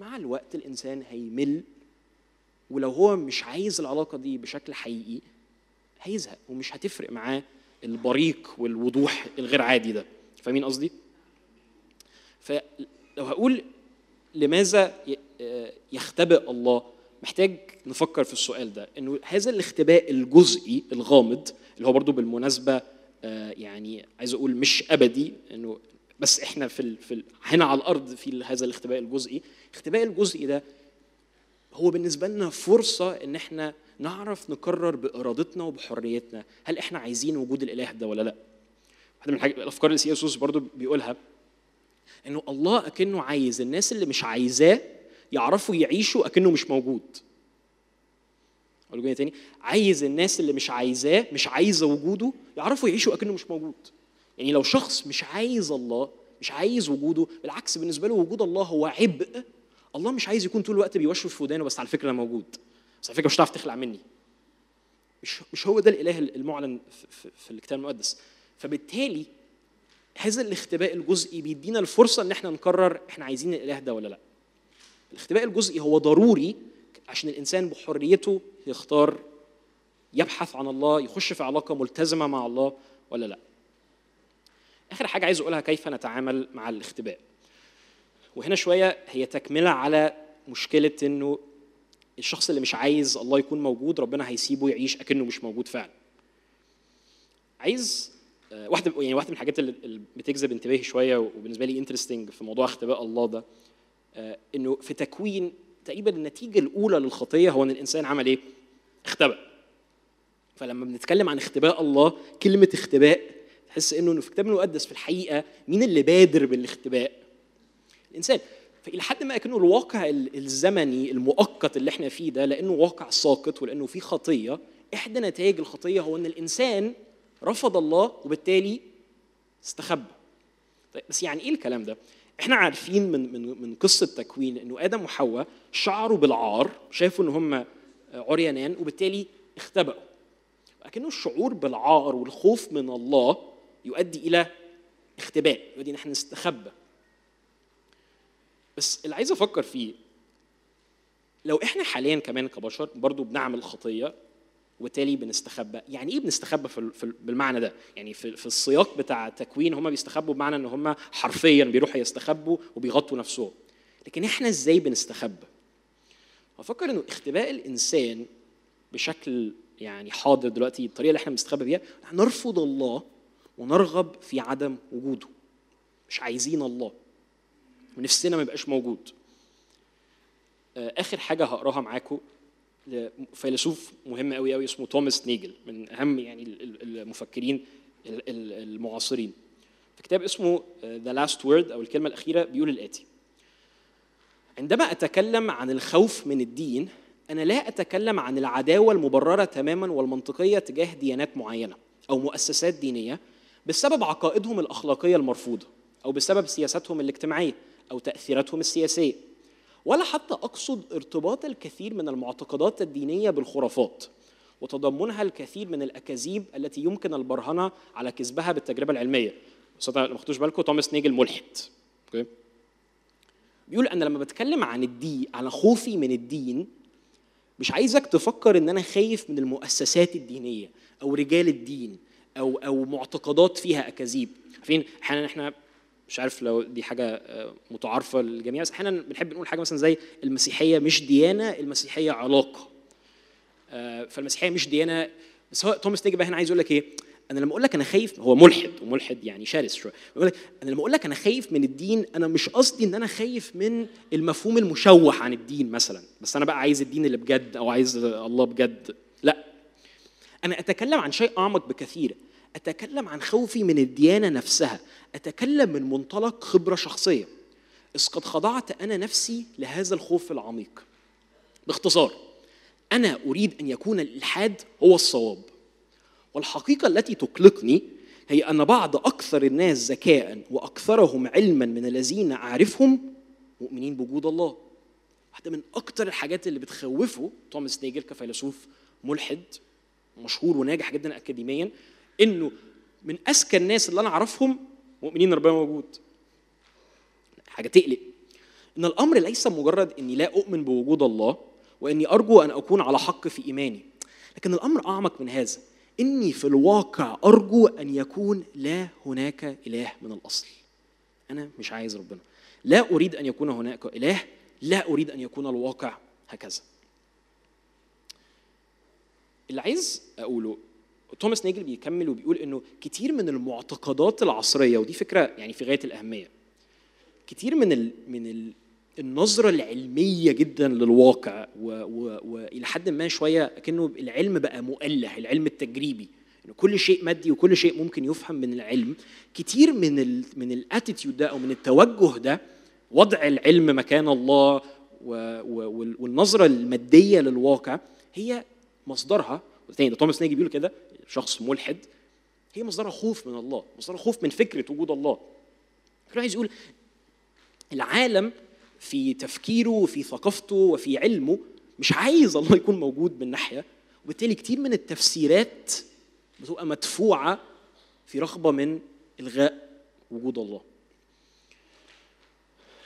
S2: مع الوقت الإنسان هيمل ولو هو مش عايز العلاقة دي بشكل حقيقي هيزهق ومش هتفرق معاه البريق والوضوح الغير عادي ده فاهمين قصدي؟ فلو هقول لماذا آه، يختبئ الله محتاج نفكر في السؤال ده إنه هذا الاختباء الجزئي الغامض اللي هو برضو بالمناسبة آه، يعني عايز أقول مش أبدي إنه بس إحنا في ال في ال هنا على الأرض في هذا الاختباء الجزئي الاختباء الجزئي ده هو بالنسبة لنا فرصة إن إحنا نعرف نقرر بإرادتنا وبحريتنا. هل إحنا عايزين وجود الإله ده ولا لأ؟ واحدة من الحاجات الأفكار اللي سي يسوس برضو بيقولها إنه الله أكنه عايز الناس اللي مش عايزاه يعرفوا يعيشوا أكنه مش موجود. أقول جملة تاني عايز الناس اللي مش عايزاه مش عايزة وجوده يعرفوا يعيشوا أكنه مش موجود. يعني لو شخص مش عايز الله مش عايز وجوده بالعكس بالنسبة له وجود الله هو عبء الله مش عايز يكون طول الوقت بيوشوش في ودانه بس على فكرة أنا موجود. بس على فكرة مش هتعرف تخلع مني. مش مش هو ده الإله المعلن في, في, الكتاب المقدس. فبالتالي هذا الاختباء الجزئي بيدينا الفرصة إن إحنا نقرر إحنا عايزين الإله ده ولا لأ. الاختباء الجزئي هو ضروري عشان الإنسان بحريته يختار يبحث عن الله يخش في علاقة ملتزمة مع الله ولا لأ. آخر حاجة عايز أقولها كيف نتعامل مع الاختباء؟ وهنا شوية هي تكملة على مشكلة إنه الشخص اللي مش عايز الله يكون موجود ربنا هيسيبه يعيش أكنه مش موجود فعلا عايز آه، واحدة يعني واحدة من الحاجات اللي بتجذب انتباهي شوية وبالنسبة لي انترستنج في موضوع اختباء الله ده آه، إنه في تكوين تقريبا النتيجة الأولى للخطية هو إن الإنسان عمل إيه؟ اختبأ فلما بنتكلم عن اختباء الله كلمة اختباء تحس إنه في الكتاب المقدس في الحقيقة مين اللي بادر بالاختباء؟ الإنسان. فإلى حد ما كانه الواقع ال- الزمني المؤقت اللي إحنا فيه ده لأنه واقع ساقط ولأنه في خطية إحدى نتائج الخطية هو إن الإنسان رفض الله وبالتالي استخبى. طيب بس يعني إيه الكلام ده؟ إحنا عارفين من من من قصة تكوين إنه آدم وحواء شعروا بالعار شافوا إن هم عريانان وبالتالي اختبأوا. لكنه الشعور بالعار والخوف من الله يؤدي إلى اختباء يؤدي إن إحنا نستخبى. بس اللي عايز أفكر فيه لو إحنا حاليا كمان كبشر برضو بنعمل خطية وبالتالي بنستخبى يعني إيه بنستخبى في في ال- بالمعنى ده؟ يعني في, في السياق بتاع التكوين هم بيستخبوا بمعنى ان هم حرفيا بيروحوا يستخبوا وبيغطوا نفسهم. لكن إحنا إزاي بنستخبى؟ أفكر انه اختباء الانسان بشكل يعني حاضر دلوقتي الطريقة اللي إحنا بنستخبى بيها نرفض الله ونرغب في عدم وجوده. مش عايزين الله. ونفسنا ما يبقاش موجود. آه، آخر حاجة هقراها معاكم فيلسوف مهم قوي قوي اسمه توماس نيجل من أهم يعني ال- ال- المفكرين ال- ال- المعاصرين. في كتاب اسمه The Last Word أو الكلمة الأخيرة بيقول الآتي. عندما أتكلم عن الخوف من الدين أنا لا أتكلم عن العداوة المبررة تماما والمنطقية تجاه ديانات معينة أو مؤسسات دينية بسبب عقائدهم الأخلاقية المرفوضة أو بسبب سياستهم الاجتماعية. أو تأثيراتهم السياسية. ولا حتى أقصد ارتباط الكثير من المعتقدات الدينية بالخرافات وتضمنها الكثير من الأكاذيب التي يمكن البرهنة على كذبها بس طبعاً ما خدتوش بالكم؟ توماس نيجل ملحد. أوكي. بيقول أنا لما بتكلم عن الدين على خوفي من الدين مش عايزك تفكر إن أنا خايف من المؤسسات الدينية أو رجال الدين أو أو معتقدات فيها أكاذيب. عارفين أحيانا إحنا مش عارف لو دي حاجة آه، متعارفة للجميع بس أحيانا بنحب نقول حاجة مثلا زي المسيحية مش ديانة المسيحية علاقة. آه، فالمسيحية مش ديانة. بس هو توماس نيجل بقى هنا عايز يقول لك إيه؟ أنا لما أقول لك أنا خايف هو ملحد وملحد يعني شرس شوية. بيقول لك أنا لما أقول لك أنا خايف من الدين أنا مش قصدي إن أنا خايف من المفهوم المشوه عن الدين مثلا. بس أنا بقى عايز الدين اللي بجد أو عايز الله بجد. لا. أنا أتكلم عن شيء أعمق بكثير. أتكلم عن خوفي من الديانة نفسها أتكلم من منطلق خبرة شخصية. إذ قد خضعت أنا نفسي لهذا الخوف العميق. باختصار أنا أريد أن يكون الإلحاد هو الصواب. والحقيقة التي تقلقني هي أن بعض أكثر الناس ذكاء وأكثرهم علما من الذين أعرفهم مؤمنين بوجود الله. واحدة من أكثر الحاجات اللي بتخوفه توماس نيجل كفيلسوف ملحد مشهور وناجح جدا اكاديميا إنه من أذكى الناس اللي أنا أعرفهم مؤمنين ربنا موجود. حاجة تقلق. إن الأمر ليس مجرد إني لا أؤمن بوجود الله وإني أرجو أن أكون على حق في إيماني لكن الأمر أعمق من هذا. إني في الواقع أرجو أن يكون لا هناك إله من الأصل. أنا مش عايز ربنا. لا أريد أن يكون هناك إله لا أريد أن يكون الواقع هكذا. اللي عايز أقوله توماس نيجل بيكمل وبيقول إنه كتير من المعتقدات العصرية ودي فكرة يعني في غاية الأهمية كتير من ال من ال النظرة العلمية جدا للواقع والى حد ما شوية كانه العلم بقى مؤله العلم التجريبي إن كل شيء مادي وكل شيء ممكن يفهم من العلم. كتير من ال من الاتيتيود ده أو من التوجه ده وضع العلم مكان الله والنظرة المادية للواقع هي مصدرها. تاني ده توماس ناجي بيقول كده شخص ملحد هي مصدرها خوف من الله مصدرها خوف من فكرة وجود الله. كان عايز يقول العالم في تفكيره وفي ثقافته وفي علمه مش عايز الله يكون موجود من ناحية وبالتالي كتير من التفسيرات بتبقى مدفوعة في رغبة من إلغاء وجود الله.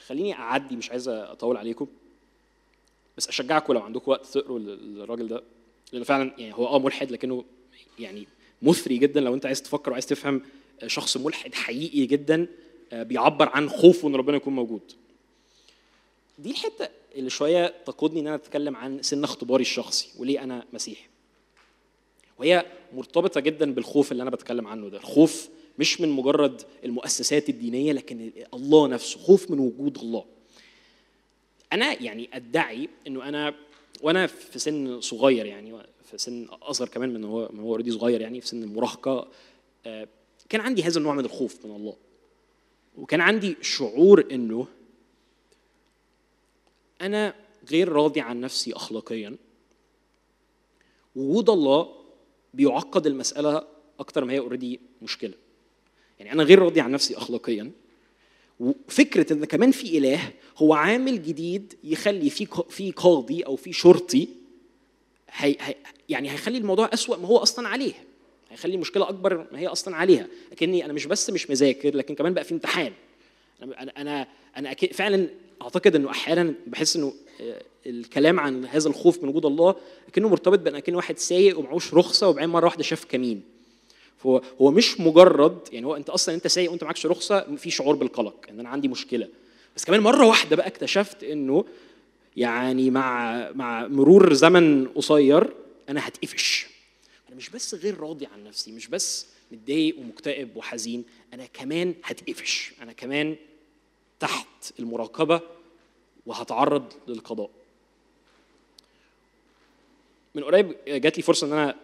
S2: خليني أعدي مش عايز أطول عليكم بس أشجعكم لو عندكم وقت تقروا الراجل ده لأنه فعلا يعني هو آه ملحد لكنه يعني مثري جدا. لو أنت عايز تفكر وعايز تفهم شخص ملحد حقيقي جدا بيعبر عن خوفه إن ربنا يكون موجود. دي الحتة اللي شوية تقودني إن أنا أتكلم عن سن اختباري الشخصي وليه أنا مسيحي. وهي مرتبطة جدا بالخوف اللي أنا بتكلم عنه ده. الخوف مش من مجرد المؤسسات الدينية لكن الله نفسه خوف من وجود الله. أنا يعني أدعي إنه أنا وأنا في سن صغير يعني في سن أصغر كمان من هو من هو اوريدي صغير يعني في سن المراهقة كان عندي هذا النوع من الخوف من الله. وكان عندي شعور إنه أنا غير راضي عن نفسي اخلاقيا. وجود الله بيعقد المسألة أكتر ما هي اوريدي مشكلة. يعني أنا غير راضي عن نفسي اخلاقيا. وفكرة إن كمان في إله هو عامل جديد يخلي في في قاضي أو في شرطي هي هي يعني هيخلي الموضوع أسوأ ما هو أصلا عليه. هيخلي المشكلة أكبر ما هي أصلا عليها. لكني أنا مش بس مش مذاكر لكن كمان بقى في امتحان. أنا أنا أنا فعلا أعتقد إنه أحيانا بحس إنه الكلام عن هذا الخوف من وجود الله كانه مرتبط بأن كان واحد سايق ومعوش رخصة وبعدين مرة واحدة شاف كمين. فهو هو مش مجرد يعني هو انت أصلا انت سايق وانت معكش رخصة في شعور بالقلق ان أنا عندي مشكلة. بس كمان مرة واحدة بقى اكتشفت انه يعني مع مع مرور زمن قصير أنا هتقفش. أنا مش بس غير راضي عن نفسي مش بس متضايق ومكتئب وحزين أنا كمان هتقفش. أنا كمان تحت المراقبة وهتعرض للقضاء. من قريب جات لي فرصة إن أنا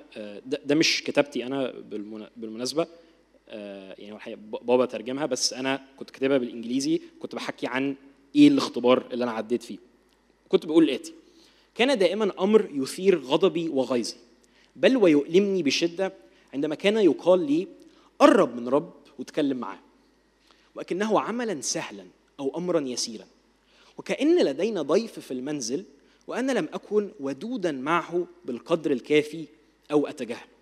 S2: ده, ده مش كتابتي أنا بالمناسبة يعني الحقيقة بابا ترجمها بس أنا كنت كاتبها بالإنجليزي كنت بحكي عن إيه الاختبار اللي أنا عديت فيه. كنت بقول الاتي كان دائما أمر يثير غضبي وغيظي بل ويؤلمني بشدة عندما كان يقال لي قرب من رب وتكلم معاه وكأنه عملا سهلا أو أمرا يسيرا وكأن لدينا ضيف في المنزل وأنا لم أكن ودودا معه بالقدر الكافي أو أتجاهله.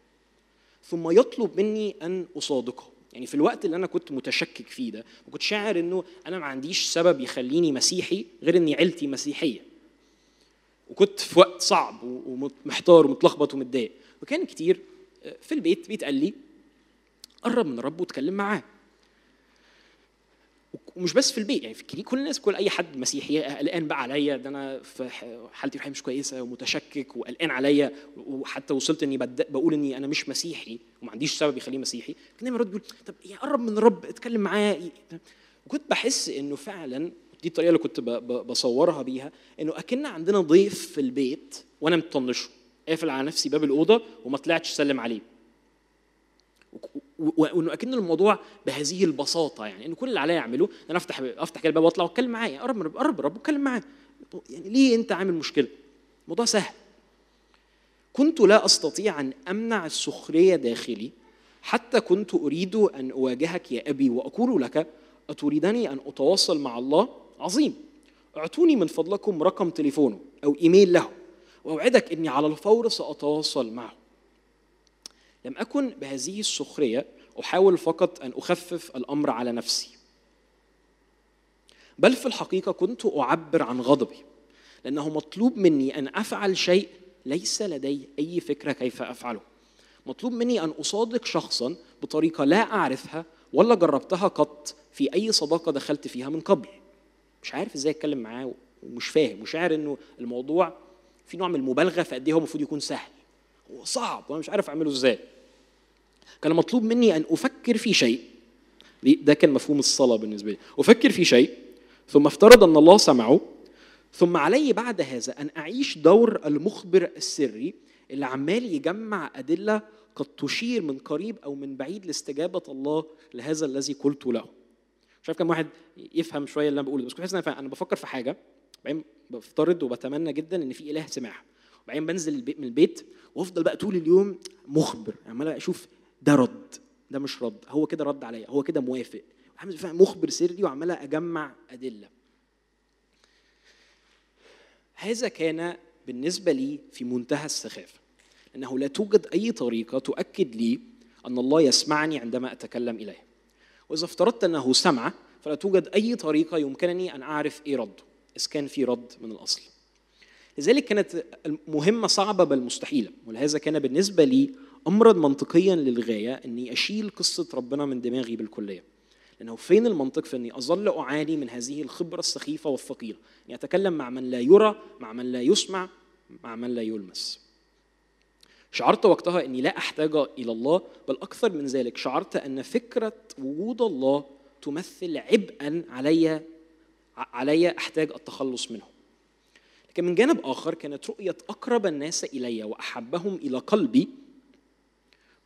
S2: ثم يطلب مني أن أصادقه. يعني في الوقت اللي أنا كنت متشكك فيه ده وكنت شاعر إنه أنا ما عنديش سبب يخليني مسيحي غير إني عيلتي مسيحية. وكنت في وقت صعب ومحتار ومتلخبط ومتضايق. وكان كتير في البيت بيتقال لي قرب من رب واتكلم معاه. ومش بس في البيت يعني في كل الناس كل أي حد مسيحي قلقان بقى عليا ده أنا في حالتي الحقيقيه مش كويسة ومتشكك وقلقان عليا وحتى وصلت إني بقول إني أنا مش مسيحي وما عنديش سبب يخليني مسيحي. كان دايما بيقول طب يعني قرب من الرب اتكلم معاه وكنت بحس إنه فعلا دي الطريقة اللي كنت بصورها بيها إنه أكن عندنا ضيف في البيت وأنا مطنشه قافل على نفسي باب الأوضة وما طلعتش اسلم عليه. وإنه أكن الموضوع بهذه البساطة يعني إنه كل اللي عليا اعمله ان أنا أفتح أفتح كده الباب وأطلع وأتكلم معاه قرب من قرب رب واتكلم معاه يعني ليه أنت عامل مشكلة؟ الموضوع سهل كنت لا أستطيع أن أمنع السخرية داخلي حتى كنت أريد أن أواجهك يا أبي وأقول لك أتريدني أن أتواصل مع الله؟ عظيم أعطوني من فضلكم رقم تليفونه أو إيميل له وأوعدك إني على الفور سأتواصل معه لم أكن بهذه السخرية أحاول فقط أن أخفف الأمر على نفسي. بل في الحقيقة كنت أعبر عن غضبي لأنه مطلوب مني أن أفعل شيء ليس لدي أي فكرة كيف أفعله. مطلوب مني أن أصادق شخصا بطريقة لا أعرفها ولا جربتها قط في أي صداقة دخلت فيها من قبل. مش عارف إزاي أتكلم معاه ومش فاهم وشاعر إنه الموضوع في نوع من المبالغة في قد إيه هو المفروض يكون سهل. هو صعب وأنا مش عارف أعمله إزاي. كان مطلوب مني أن أفكر في شيء. ده كان مفهوم الصلاة بالنسبة لي. أفكر في شيء ثم افترض أن الله سمعه ثم علي بعد هذا أن أعيش دور المخبر السري اللي عمال يجمع أدلة قد تشير من قريب أو من بعيد لاستجابة الله لهذا الذي قلت له. مش عارف كم واحد يفهم شوية اللي أنا بقوله بس كنت حاسس إن أنا بفكر في حاجة بعدين بفترض وبتمنى جدا إن في إله سمعها. وبعدين بنزل من البيت وأفضل بقى طول اليوم مخبر عمال أشوف ده رد ده مش رد هو كده رد عليا هو كده موافق. عامل فيها مخبر سري وعمال أجمع أدلة. هذا كان بالنسبة لي في منتهى السخافة انه لا توجد أي طريقة تؤكد لي أن الله يسمعني عندما أتكلم إليه. وإذا افترضت أنه سمع فلا توجد أي طريقة يمكنني أن أعرف إيه رده اذا كان في رد من الأصل. لذلك كانت المهمة صعبة بل مستحيلة ولهذا كان بالنسبة لي امرا منطقيا للغاية إني أشيل قصة ربنا من دماغي بالكلية. لأنه فين المنطق في إني أظل أعاني من هذه الخبرة السخيفة والثقيلة؟ إني أتكلم مع من لا يرى مع من لا يسمع مع من لا يلمس. شعرت وقتها إني لا أحتاج إلى الله بل أكثر من ذلك شعرت أن فكرة وجود الله تمثل عبئا علي علي أحتاج التخلص منه. لكن من جانب آخر كانت رؤية أقرب الناس إلي وأحبهم إلى قلبي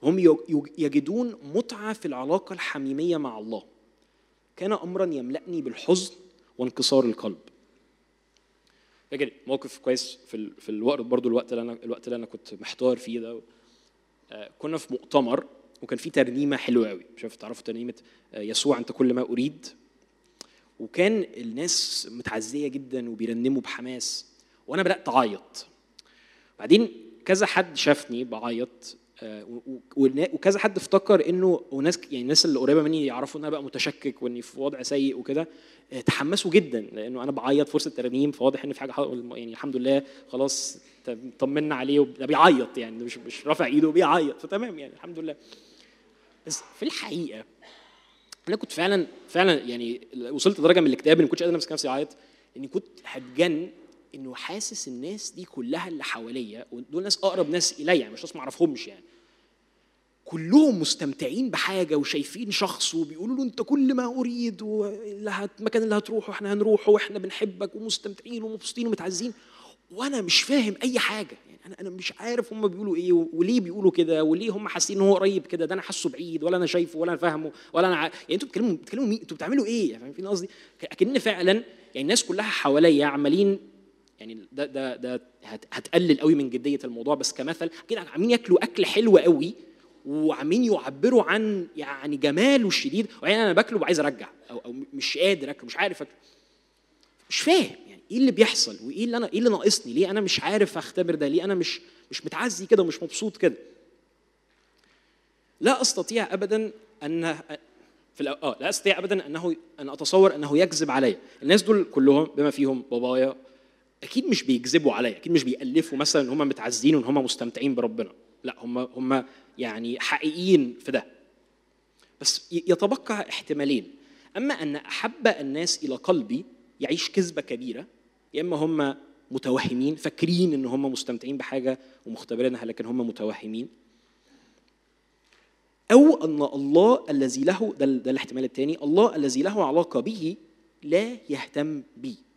S2: هم يجدون متعة في العلاقة الحميمية مع الله. كان امرا يملأني بالحزن وانكسار القلب. فاكر موقف كويس في. في الوقت برضو الوقت اللي أنا الوقت اللي أنا كنت محتار فيه ده. آه، كنا في مؤتمر وكان في ترنيمة حلوة قوي مش عارف تعرفوا ترنيمة آه، يسوع أنت كل ما أريد. وكان الناس متعزية جدا وبيرنموا بحماس. وأنا بدأت أعيط. بعدين كذا حد شافني بعيط. آه، وكذا حد افتكر إنه وناس يعني الناس اللي قريبة مني يعرفوا ان أنا بقى متشكك وإني في وضع سيء وكده آه، تحمسوا جدا لأنه أنا بعيط فرصة ترنيم فواضح إن في حاجة يعني الحمد لله خلاص طمنا عليه ده بيعيط يعني مش مش رافع إيده بيعيط فتمام يعني الحمد لله. بس في الحقيقة أنا كنت فعلا فعلا يعني وصلت لدرجة من الاكتئاب إني ما كنتش قادر أمسك نفسي أعيط إني كنت هتجن انه حاسس الناس دي كلها اللي حواليا ودول ناس أقرب ناس الي يعني مش ناس ما اعرفهمش يعني. كلهم مستمتعين بحاجة وشايفين شخص وبيقولوا له أنت كل ما أريد. المكان اللي هتروحه إحنا هنروحه وإحنا بنحبك ومستمتعين ومبسوطين ومتعزين. وأنا مش فاهم أي حاجة يعني أنا أنا مش عارف هم بيقولوا إيه وليه بيقولوا كده وليه هم حاسين إن هو قريب كده ده أنا حاسه بعيد ولا أنا شايفه ولا أنا فاهمه ولا أنا ع... يعني أنتوا بتتكلموا بتتكلموا مين؟ أنتوا بتعملوا إيه يعني؟ فاهمين قصدي؟ أكن فعلا يعني الناس كلها حواليا عمالين يعني ده ده ده هت- هتقلل قوي من جدية الموضوع. بس كمثل كده عاملين ياكلوا أكل حلو قوي وعاملين يعبروا عن يعني جماله الشديد. وبعدين أنا باكله وعايز أرجع. أو أو مش قادر أكله مش عارف أكله. مش فاهم يعني إيه اللي بيحصل وإيه اللي أنا إيه اللي ناقصني؟ ليه أنا مش عارف أختبر ده؟ ليه أنا مش مش متعزي كده ومش مبسوط كده؟ لا أستطيع ابدا أن في. آه لا أستطيع ابدا أنه أن أتصور أنه يكذب عليا. الناس دول كلهم بما فيهم بابايا أكيد مش بيكذبوا عليا أكيد مش بيألفوا مثلا إن هم متعزين وإن هم مستمتعين بربنا. لا هم هم يعني حقيقيين في ده. بس يتبقى احتمالين. أما أن أحب الناس إلى قلبي يعيش كذبة كبيرة يا إما هم متوهمين فاكرين إن هم مستمتعين بحاجة ومختبرينها لكن هم متوهمين. أو أن الله الذي له ده, ده الاحتمال الثاني الله الذي له علاقة به لا يهتم بي.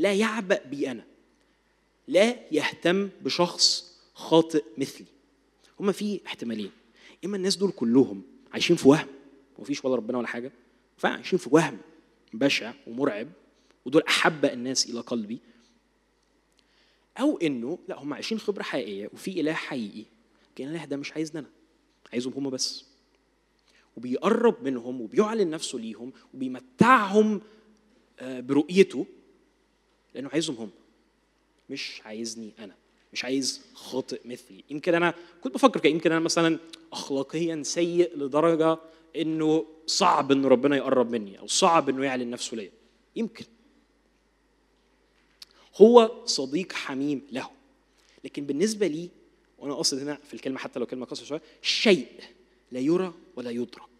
S2: لا يعبأ بي أنا. لا يهتم بشخص خاطئ مثلي. هما في احتمالين. إما الناس دول كلهم عايشين في وهم ومفيش ولا ربنا ولا حاجة فعلا عايشين في وهم بشع ومرعب ودول أحب الناس إلى قلبي. أو إنه لا هم عايشين خبرة حقيقية وفي إله حقيقي. كان الإله ده مش عايزنا أنا عايزهم هم بس. وبيقرب منهم وبيعلن نفسه ليهم وبيمتعهم آه، برؤيته. لأنه عايزهم هم. مش عايزني أنا. مش عايز خاطئ مثلي. يمكن أنا كنت بفكر كده. يمكن أنا مثلا اخلاقيا سيء لدرجة إنه صعب إن ربنا يقرب مني أو صعب إنه يعلن نفسه ليا. يمكن. هو صديق حميم له. لكن بالنسبة لي وأنا قاصد هنا في الكلمة حتى لو كلمة قصيرة شوية شيء لا يرى ولا يدرك.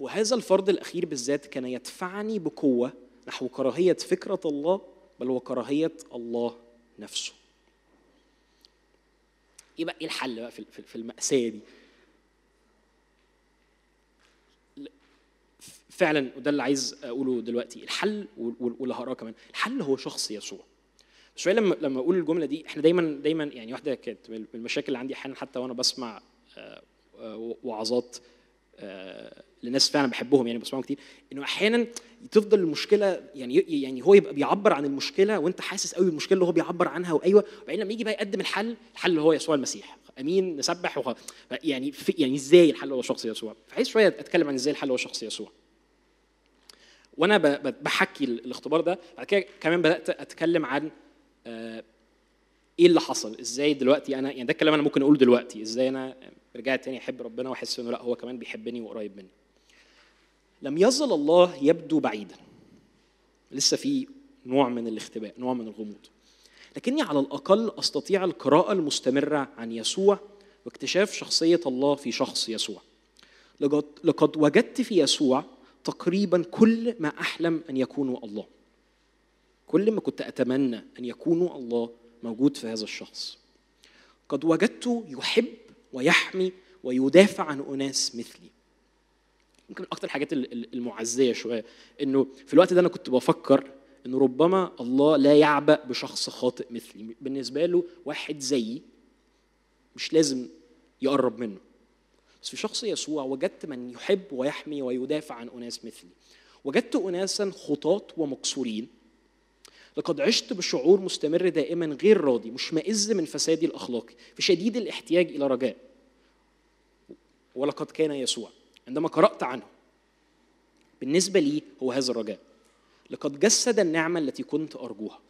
S2: وهذا الفرض الأخير بالذات كان يدفعني بقوة نحو كراهية فكرة الله بل وكراهيه الله نفسه. إيه بقى إيه الحل بقى في المأساة دي؟ فعلا وده اللي عايز أقوله دلوقتي الحل وال- وال- واللي هقراه كمان الحل هو شخص يسوع. شوية لما لما أقول الجملة دي إحنا دايما دايما يعني واحدة كانت من المشاكل اللي عندي أحيانا حتى وأنا بسمع آه، وعظات آه، لناس فعلا بحبهم يعني بسمعهم كتير إنه أحيانا تفضل المشكلة يعني يعني هو يبقى بيعبر عن المشكلة وأنت حاسس قوي بالمشكلة اللي هو بيعبر عنها وأيوة وبعدين لما يجي بقى يقدم الحل الحل هو يسوع المسيح أمين نسبح وخ... يعني في يعني إزاي الحل هو شخص يسوع؟ فعايز شوية أتكلم عن إزاي الحل هو شخص يسوع. وأنا بحكي الاختبار ده بعد كده كمان بدأت أتكلم عن آه، إيه اللي حصل؟ إزاي دلوقتي أنا يعني ده الكلام أنا ممكن أقوله دلوقتي إزاي أنا رجعت تاني أحب ربنا وأحس إنه لأ هو كمان بيحبني وقريب مني. لم يزل الله يبدو بعيدا. لسه في نوع من الاختباء نوع من الغموض. لكني على الأقل أستطيع القراءة المستمرة عن يسوع واكتشاف شخصية الله في شخص يسوع. لقد وجدت في يسوع تقريبا كل ما أحلم أن يكونوا الله. كل ما كنت أتمنى أن يكونوا الله موجود في هذا الشخص. قد وجدته يحب ويحمي ويدافع عن أناس مثلي. يمكن من أكتر الحاجات ال- ال- المعزية شوية إنه في الوقت ده أنا كنت بفكر انه ربما الله لا يعبأ بشخص خاطئ مثلي بالنسبة له واحد زيي مش لازم يقرب منه. بس في شخص يسوع وجدت من يحب ويحمي ويدافع عن أناس مثلي. وجدت اناسا خطاة ومكسورين لقد عشت بشعور مستمر دائما غير راضي مشمئز من فسادي الأخلاقي في شديد الاحتياج إلى رجاء. ولقد كان يسوع. عندما قرأت عنه. بالنسبة لي هو هذا الرجاء. لقد جسد النعمة التي كنت أرجوها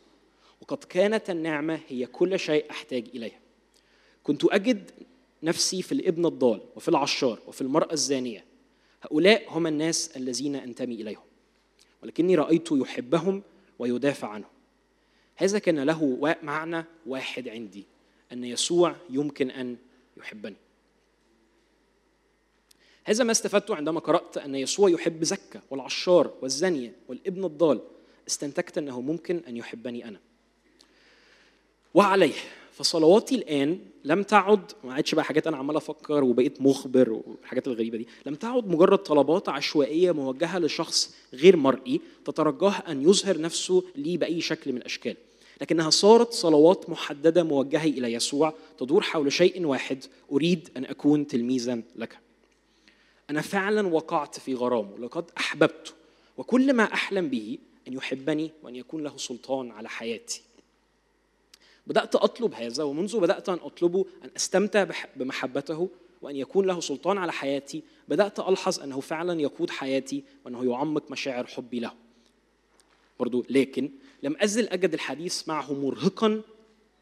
S2: وقد كانت النعمة هي كل شيء أحتاج اليها كنت أجد نفسي في الابن الضال وفي العشار وفي المرأة الزانية. هؤلاء هم الناس الذين أنتمي إليهم ولكني رأيت يحبهم ويدافع عنهم. هذا كان له معنى واحد عندي أن يسوع يمكن أن يحبني. هذا ما استفدته عندما قرأت أن يسوع يحب زكا والعشار والزانية والابن الضال. استنتجت أنه ممكن أن يحبني أنا. وعليه. فصلواتي الآن لم تعد ما عادش بقى حاجات أنا عمال أفكر وبقيت مخبر والحاجات الغريبة دي. لم تعد مجرد طلبات عشوائية موجهة لشخص غير مرئي تترجاه أن يظهر نفسه لي بأي شكل من الأشكال. لكنها صارت صلوات محددة موجهة إلى يسوع تدور حول شيء واحد. أريد أن أكون تلميذا لك. أنا فعلا وقعت في غرامه لقد أحببته وكل ما أحلم به أن يحبني وأن يكون له سلطان على حياتي. بدأت أطلب هذا ومنذ بدأت أن أطلبه أن أستمتع بمحبته وأن يكون له سلطان على حياتي بدأت ألحظ أنه فعلا يقود حياتي وأنه يعمق مشاعر حبي له. برضو لكن لم أزل أجد الحديث معه مرهقا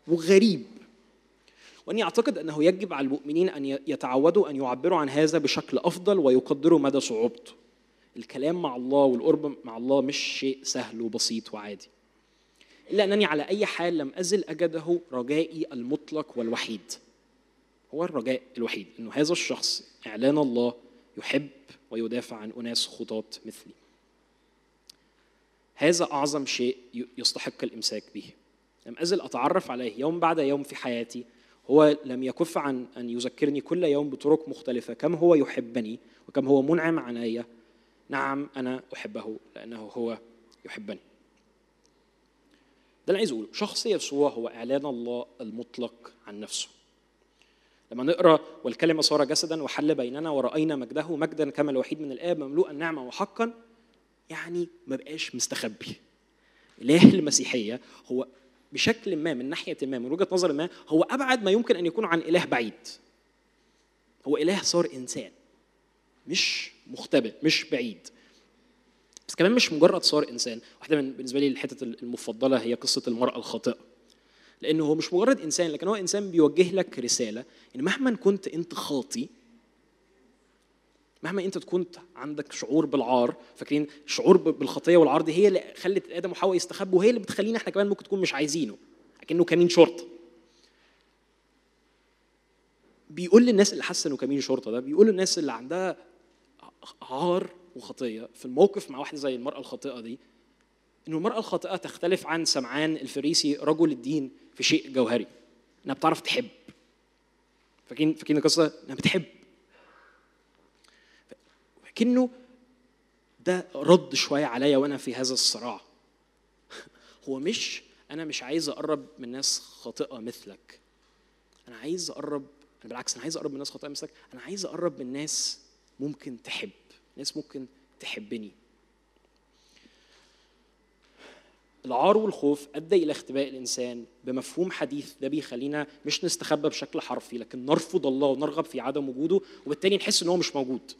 S2: وغريب. وأني أعتقد أنه يجب على المؤمنين ي- يتعودوا أن يعبروا عن هذا بشكل أفضل ويقدروا مدى صعوبته. الكلام مع الله والقرب مع الله مش شيء سهل وبسيط وعادي. إلا أنني على أي حال لم أزل أجده رجائي المطلق والوحيد. هو الرجاء الوحيد أنه هذا الشخص إعلان الله يحب ويدافع عن أناس خطاة مثلي. هذا أعظم شيء يستحق الإمساك به. لم أزل أتعرف عليه يوم بعد يوم في حياتي هو لم يكف عن أن يذكرني كل يوم بطرق مختلفة. كم هو يحبني وكم هو منعم علي؟ نعم أنا أحبه لأنه هو يحبني. ده اللي عايز أقوله. شخص يسوع هو إعلان الله المطلق عن نفسه. لما نقرأ والكلمة صار جسدا وحل بيننا ورأينا مجده مجدا كما الوحيد من الآب مملوءا نعمة وحقا يعني ما بقاش مستخبي. اله المسيحية هو بشكل ما من ناحية ما من وجهة نظر ما هو أبعد ما يمكن أن يكون عن إله بعيد. هو إله صار إنسان مش مختبئ مش بعيد. بس كمان مش مجرد صار إنسان. واحدة من بالنسبة لي الحتت المفضلة هي قصة المرأة الخاطئة. لأنه هو مش مجرد إنسان لكن هو إنسان بيوجه لك رسالة إن مهما كنت أنت خاطي مهما انت كنت عندك شعور بالعار فاكرين شعور بالخطية والعار دي هي اللي خلت آدم وحواء يستخبوا وهي اللي بتخلينا إحنا كمان ممكن تكون مش عايزينه لكنه كمين شرطة. بيقول للناس اللي حاسة إنه كمين شرطة ده بيقول للناس اللي عندها عار وخطية في الموقف مع واحدة زي المرأة الخاطئة دي إنه المرأة الخاطئة تختلف عن سمعان الفريسي رجل الدين في شيء جوهري إنها بتعرف تحب. فاكرين فاكرين القصة؟ إنها بتحب. لكنه ده رد شوية عليا وأنا في هذا الصراع. هو مش أنا مش عايز أقرب من ناس خاطئة مثلك. أنا عايز أقرب أنا بالعكس أنا عايز أقرب من ناس خاطئة مثلك. أنا عايز أقرب من ناس ممكن تحب ناس ممكن تحبني. العار والخوف أدى إلى اختباء الإنسان بمفهوم حديث ده بيخلينا مش نستخبى بشكل حرفي لكن نرفض الله ونرغب في عدم وجوده وبالتالي نحس إن هو مش موجود.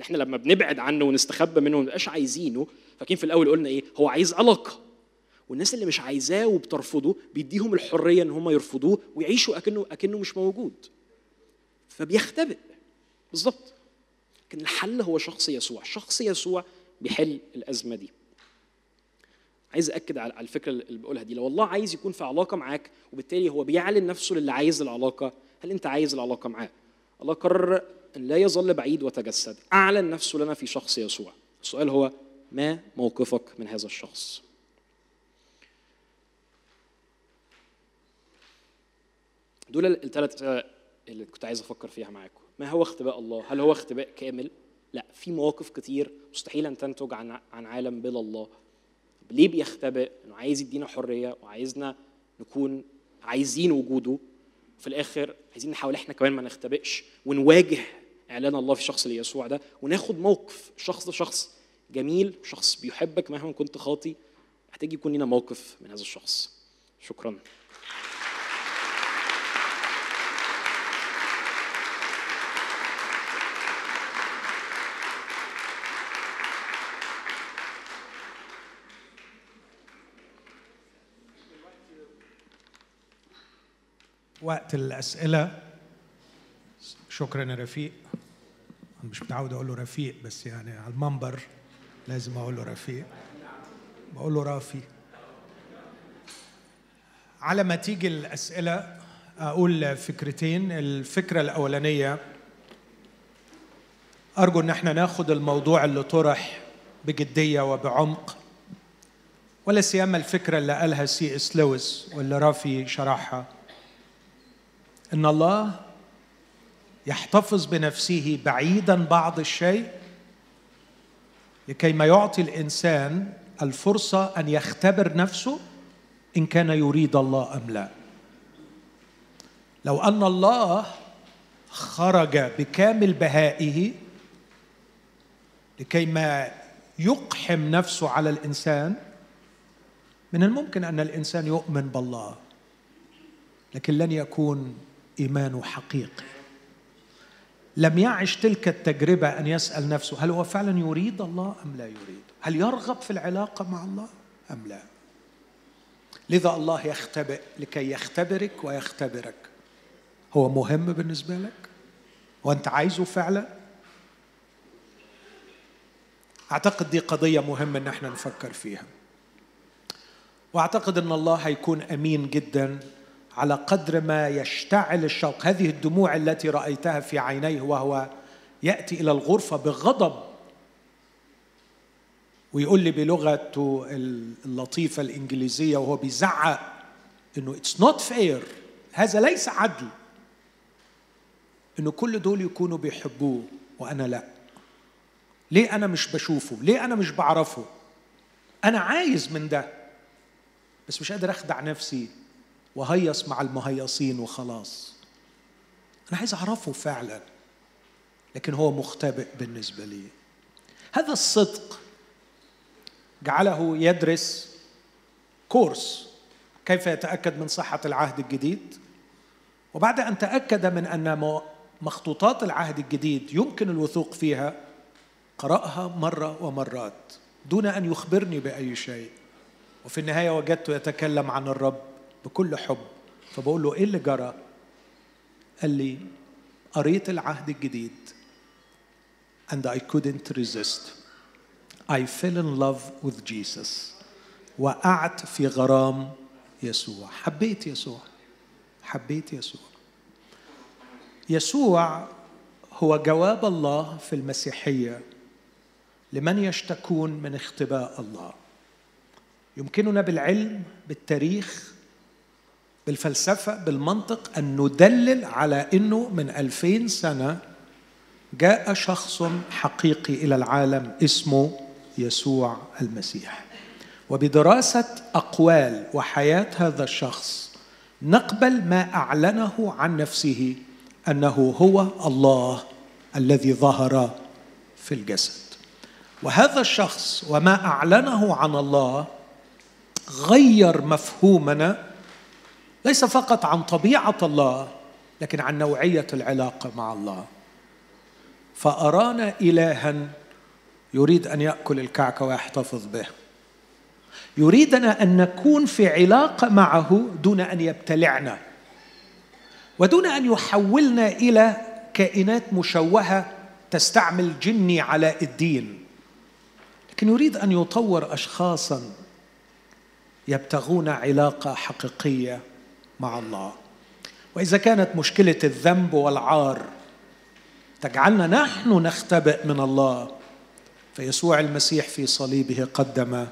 S2: إحنا لما بنبعد عنه ونستخبى منه وما نبقاش عايزينه فاكرين في الأول قلنا إيه؟ هو عايز علاقه والناس اللي مش عايزاه وبترفضه بيديهم الحرية إن هم يرفضوه ويعيشوا اكنه أكنه مش موجود. فبيختبئ. بالظبط لكن الحل هو شخص يسوع. شخص يسوع بيحل الأزمة دي. عايز اكد على الفكرة اللي بقولها دي. لو الله عايز يكون في علاقة معاك وبالتالي هو بيعلن نفسه للي عايز العلاقة هل أنت عايز العلاقة معاه؟ الله قرر لا يظل بعيد وتجسد. أعلن نفسه لنا في شخص يسوع. السؤال هو ما موقفك من هذا الشخص؟ دول الثلاث اللي كنت عايز أفكر فيها معاكم. ما هو اختباء الله؟ هل هو اختباء كامل؟ لا في مواقف كتير مستحيل أن تنتج عن عن عالم بلا الله. ليه بيختبئ؟ إنه عايز يدينا حرية وعايزنا نكون عايزين وجوده. في الآخر عايزين نحاول إحنا كمان ما نختبئش ونواجه إعلان الله في اللي يسوع ده وناخد موقف الشخص ده شخص جميل شخص بيحبك مهما كنت خاطي محتاج يكون لنا موقف من هذا الشخص. شكرا.
S1: وقت الأسئلة. شكرا يا رفيق. مش متعود أقول له رفيق بس يعني على المنبر لازم أقول له رفيق. بقول له رافي. على ما تيجي الأسئلة أقول فكرتين. الفكرة الأولانية أرجو إن إحنا ناخد الموضوع اللي طرح بجدية وبعمق ولا سيما الفكرة اللي قالها سي إس لويس واللي رافي شرحها. إن الله يحتفظ بنفسه بعيدا بعض الشيء لكي ما يعطي الإنسان الفرصة أن يختبر نفسه إن كان يريد الله أم لا. لو أن الله خرج بكامل بهائه لكي ما يقحم نفسه على الإنسان من الممكن أن الإنسان يؤمن بالله لكن لن يكون إيمانه حقيقي. لم يعش تلك التجربة أن يسأل نفسه هل هو فعلا يريد الله أم لا يريد؟ هل يرغب في العلاقة مع الله أم لا؟ لذا الله يختبئ لكي يختبرك ويختبرك. هو مهم بالنسبة لك؟ وأنت عايزه فعلا؟ أعتقد دي قضية مهمة إن إحنا نفكر فيها. وأعتقد إن الله هيكون أمين جدا على قدر ما يشتعل الشوق هذه الدموع التي رأيتها في عينيه وهو يأتي إلى الغرفة بغضب. ويقول لي بلغته اللطيفة الإنجليزية وهو بيزعق إنه it's not fair هذا ليس عدل. إنه كل دول يكونوا بيحبوه وأنا لا. ليه أنا مش بشوفه؟ ليه أنا مش بعرفه؟ أنا عايز من ده. بس مش قادر أخدع نفسي وهيص مع المهيصين وخلاص. أنا عايز أعرفه فعلا لكن هو مختبئ بالنسبة لي. هذا الصدق جعله يدرس كورس كيف يتأكد من صحة العهد الجديد. وبعد أن تأكد من أن مخطوطات العهد الجديد يمكن الوثوق فيها قرأها مرة ومرات دون أن يخبرني بأي شيء. وفي النهاية وجدته يتكلم عن الرب. بكل حب. فبقول له إيه اللي جرى؟ قال لي قريت العهد الجديد and I couldn't resist. I fell in love with Jesus. وقعت في غرام يسوع. حبيت يسوع. حبيت يسوع. يسوع هو جواب الله في المسيحية لمن يشتكون من اختباء الله. يمكننا بالعلم بالتاريخ بالفلسفة بالمنطق أن ندلل على أنه من ألفين سنة جاء شخص حقيقي إلى العالم اسمه يسوع المسيح. وبدراسة أقوال وحياة هذا الشخص نقبل ما أعلنه عن نفسه أنه هو الله الذي ظهر في الجسد. وهذا الشخص وما أعلنه عن الله غير مفهومنا ليس فقط عن طبيعة الله لكن عن نوعية العلاقة مع الله. فأرانا إلها يريد أن يأكل الكعك ويحتفظ به. يريدنا أن نكون في علاقة معه دون أن يبتلعنا. ودون أن يحولنا إلى كائنات مشوهة تستعمل جني علاء الدين. لكن يريد أن يطور أشخاصا يبتغون علاقة حقيقية. مع الله. وإذا كانت مشكلة الذنب والعار تجعلنا نحن نختبئ من الله. فيسوع المسيح في صليبه قدم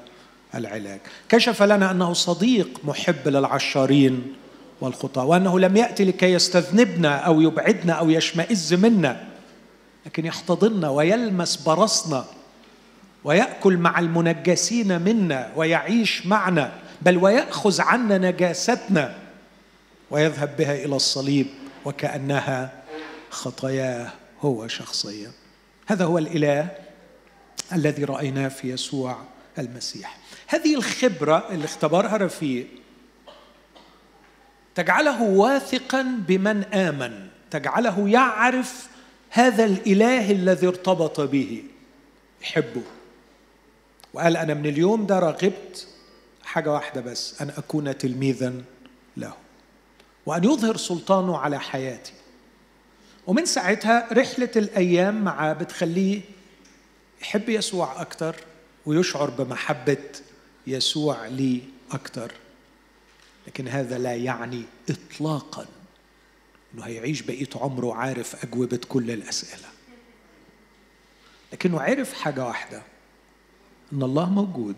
S1: العلاج. كشف لنا أنه صديق محب للعشارين والخطاة وأنه لم يأتي لكي يستذنبنا أو يبعدنا أو يشمئز منا لكن يحتضننا ويلمس برصنا ويأكل مع المنجسين منا ويعيش معنا بل ويأخذ عنا نجاستنا. ويذهب بها إلى الصليب وكأنها خطاياه هو شخصيا. هذا هو الإله الذي رأيناه في يسوع المسيح. هذه الخبرة اللي اختبرها رفيق تجعله واثقا بمن آمن تجعله يعرف هذا الإله الذي ارتبط به يحبه. وقال أنا من اليوم ده رغبت حاجة واحدة بس أن أكون تلميذا له. وأن يظهر سلطانه على حياتي ومن ساعتها رحلة الأيام معاه بتخليه يحب يسوع أكتر ويشعر بمحبة يسوع لي أكتر. لكن هذا لا يعني اطلاقا إنه هيعيش بقية عمره عارف أجوبة كل الأسئلة. لكنه عرف حاجة واحدة إن الله موجود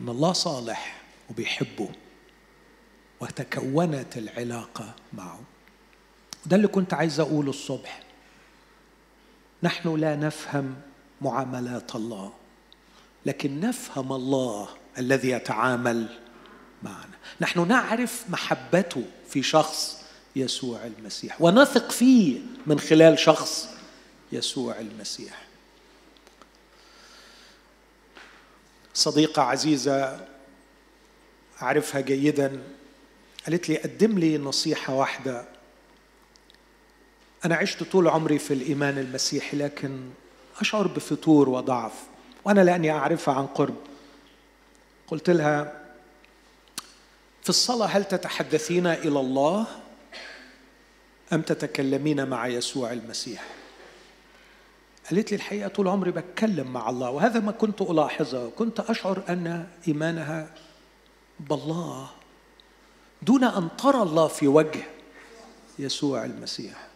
S1: إن الله صالح وبيحبه. وتكونت العلاقة معه. ده اللي كنت عايز أقوله الصبح. نحن لا نفهم معاملات الله لكن نفهم الله الذي يتعامل معنا. نحن نعرف محبته في شخص يسوع المسيح ونثق فيه من خلال شخص يسوع المسيح. صديقة عزيزة أعرفها جيدا. قالت لي قدم لي نصيحة واحدة. أنا عشت طول عمري في الإيمان المسيحي لكن أشعر بفتور وضعف وأنا لأني أعرفها عن قرب. قلت لها في الصلاة هل تتحدثين إلى الله؟ أم تتكلمين مع يسوع المسيح؟ قالت لي الحقيقة طول عمري بتكلم مع الله وهذا ما كنت ألاحظه. كنت أشعر أن إيمانها بالله. دون أن ترى الله في وجه يسوع المسيح.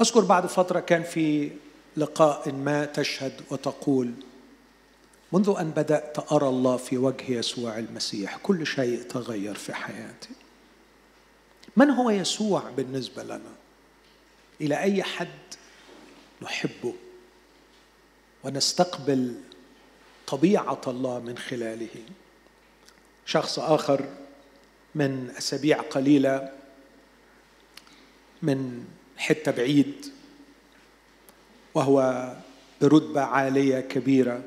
S1: أذكر بعد فترة كان في لقاء ما تشهد وتقول منذ أن بدأت أرى الله في وجه يسوع المسيح كل شيء تغير في حياتي. من هو يسوع بالنسبة لنا؟ إلى أي حد نحبه ونستقبل طبيعة الله من خلاله؟ شخص آخر من أسابيع قليلة من حتة بعيد وهو برتبة عالية كبيرة.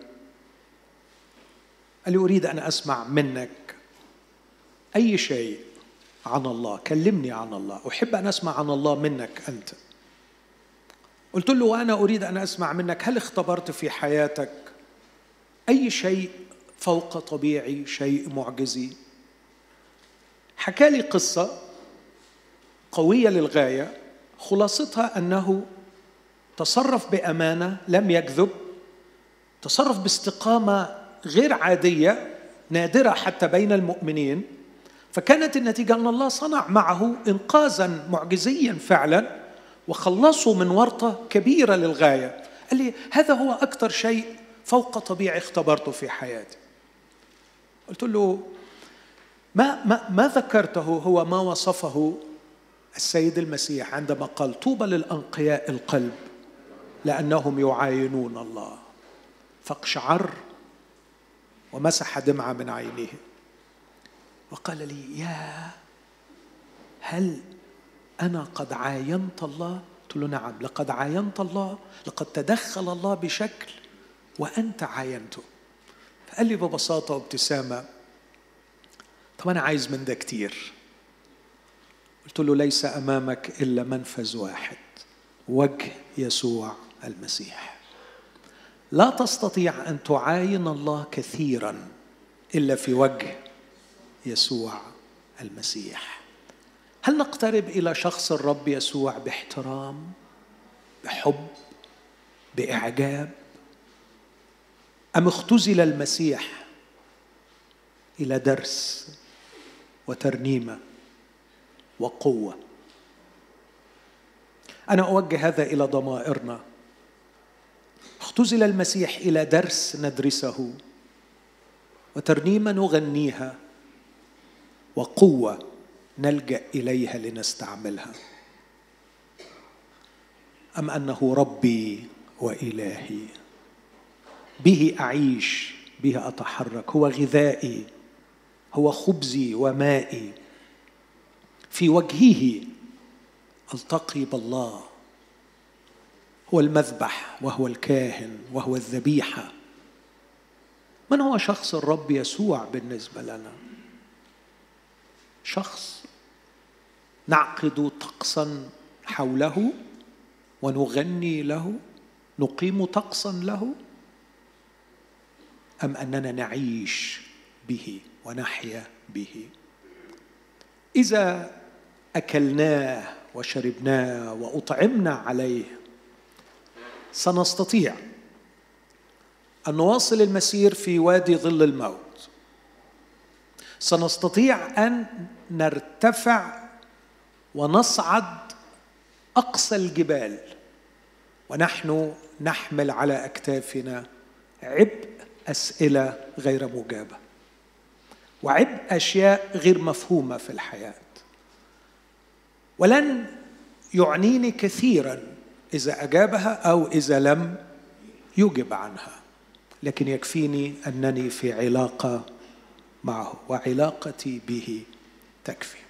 S1: قال لي أريد أن أسمع منك أي شيء عن الله؟ كلمني عن الله. أحب أن أسمع عن الله منك أنت. قلت له وأنا أريد أن أسمع منك. هل اختبرت في حياتك أي شيء فوق طبيعي شيء معجزي؟ حكى لي قصة قوية للغاية خلاصتها أنه تصرف بأمانة لم يكذب تصرف باستقامة غير عادية نادرة حتى بين المؤمنين. فكانت النتيجة أن الله صنع معه انقاذا معجزيا فعلا وخلصوا من ورطة كبيرة للغاية. قال لي هذا هو أكثر شيء فوق طبيعي اختبرته في حياتي. قلت له ما ما ما ذكرته هو ما وصفه السيد المسيح عندما قال طوبى للأنقياء القلب لأنهم يعاينون الله. فاقشعر ومسح دمعة من عينيه. وقال لي يا هل أنا قد عاينت الله؟ قلت له نعم لقد عاينت الله لقد تدخل الله بشكل وأنت عاينته. فقال لي ببساطة وابتسامة طب أنا عايز من ده كتير. قلت له ليس أمامك إلا منفذ واحد وجه يسوع المسيح. لا تستطيع أن تعاين الله كثيرا إلا في وجه يسوع المسيح. هل نقترب إلى شخص الرب يسوع باحترام بحب بإعجاب؟ أم اختزل المسيح إلى درس وترنيمة وقوة. أنا أوجه هذا إلى ضمائرنا. اختزل المسيح إلى درس ندرسه وترنيمة نغنيها وقوة نلجأ إليها لنستعملها. أم أنه ربي وإلهي؟ به أعيش به أتحرك. هو غذائي. هو خبزي ومائي. في وجهه التقي بالله هو المذبح وهو الكاهن وهو الذبيحة. من هو شخص الرب يسوع بالنسبة لنا؟ شخص نعقد طقسا حوله ونغني له نقيم طقسا له أم أننا نعيش به؟ ونحيا به. إذا أكلناه وشربناه وأطعمنا عليه سنستطيع أن نواصل المسير في وادي ظل الموت. سنستطيع أن نرتفع ونصعد أقصى الجبال. ونحن نحمل على أكتافنا عبء أسئلة غير مجابه وعبء أشياء غير مفهومة في الحياة. ولن يعنيني كثيرا إذا أجابها أو إذا لم يجب عنها لكن يكفيني أنني في علاقة معه وعلاقتي به تكفي.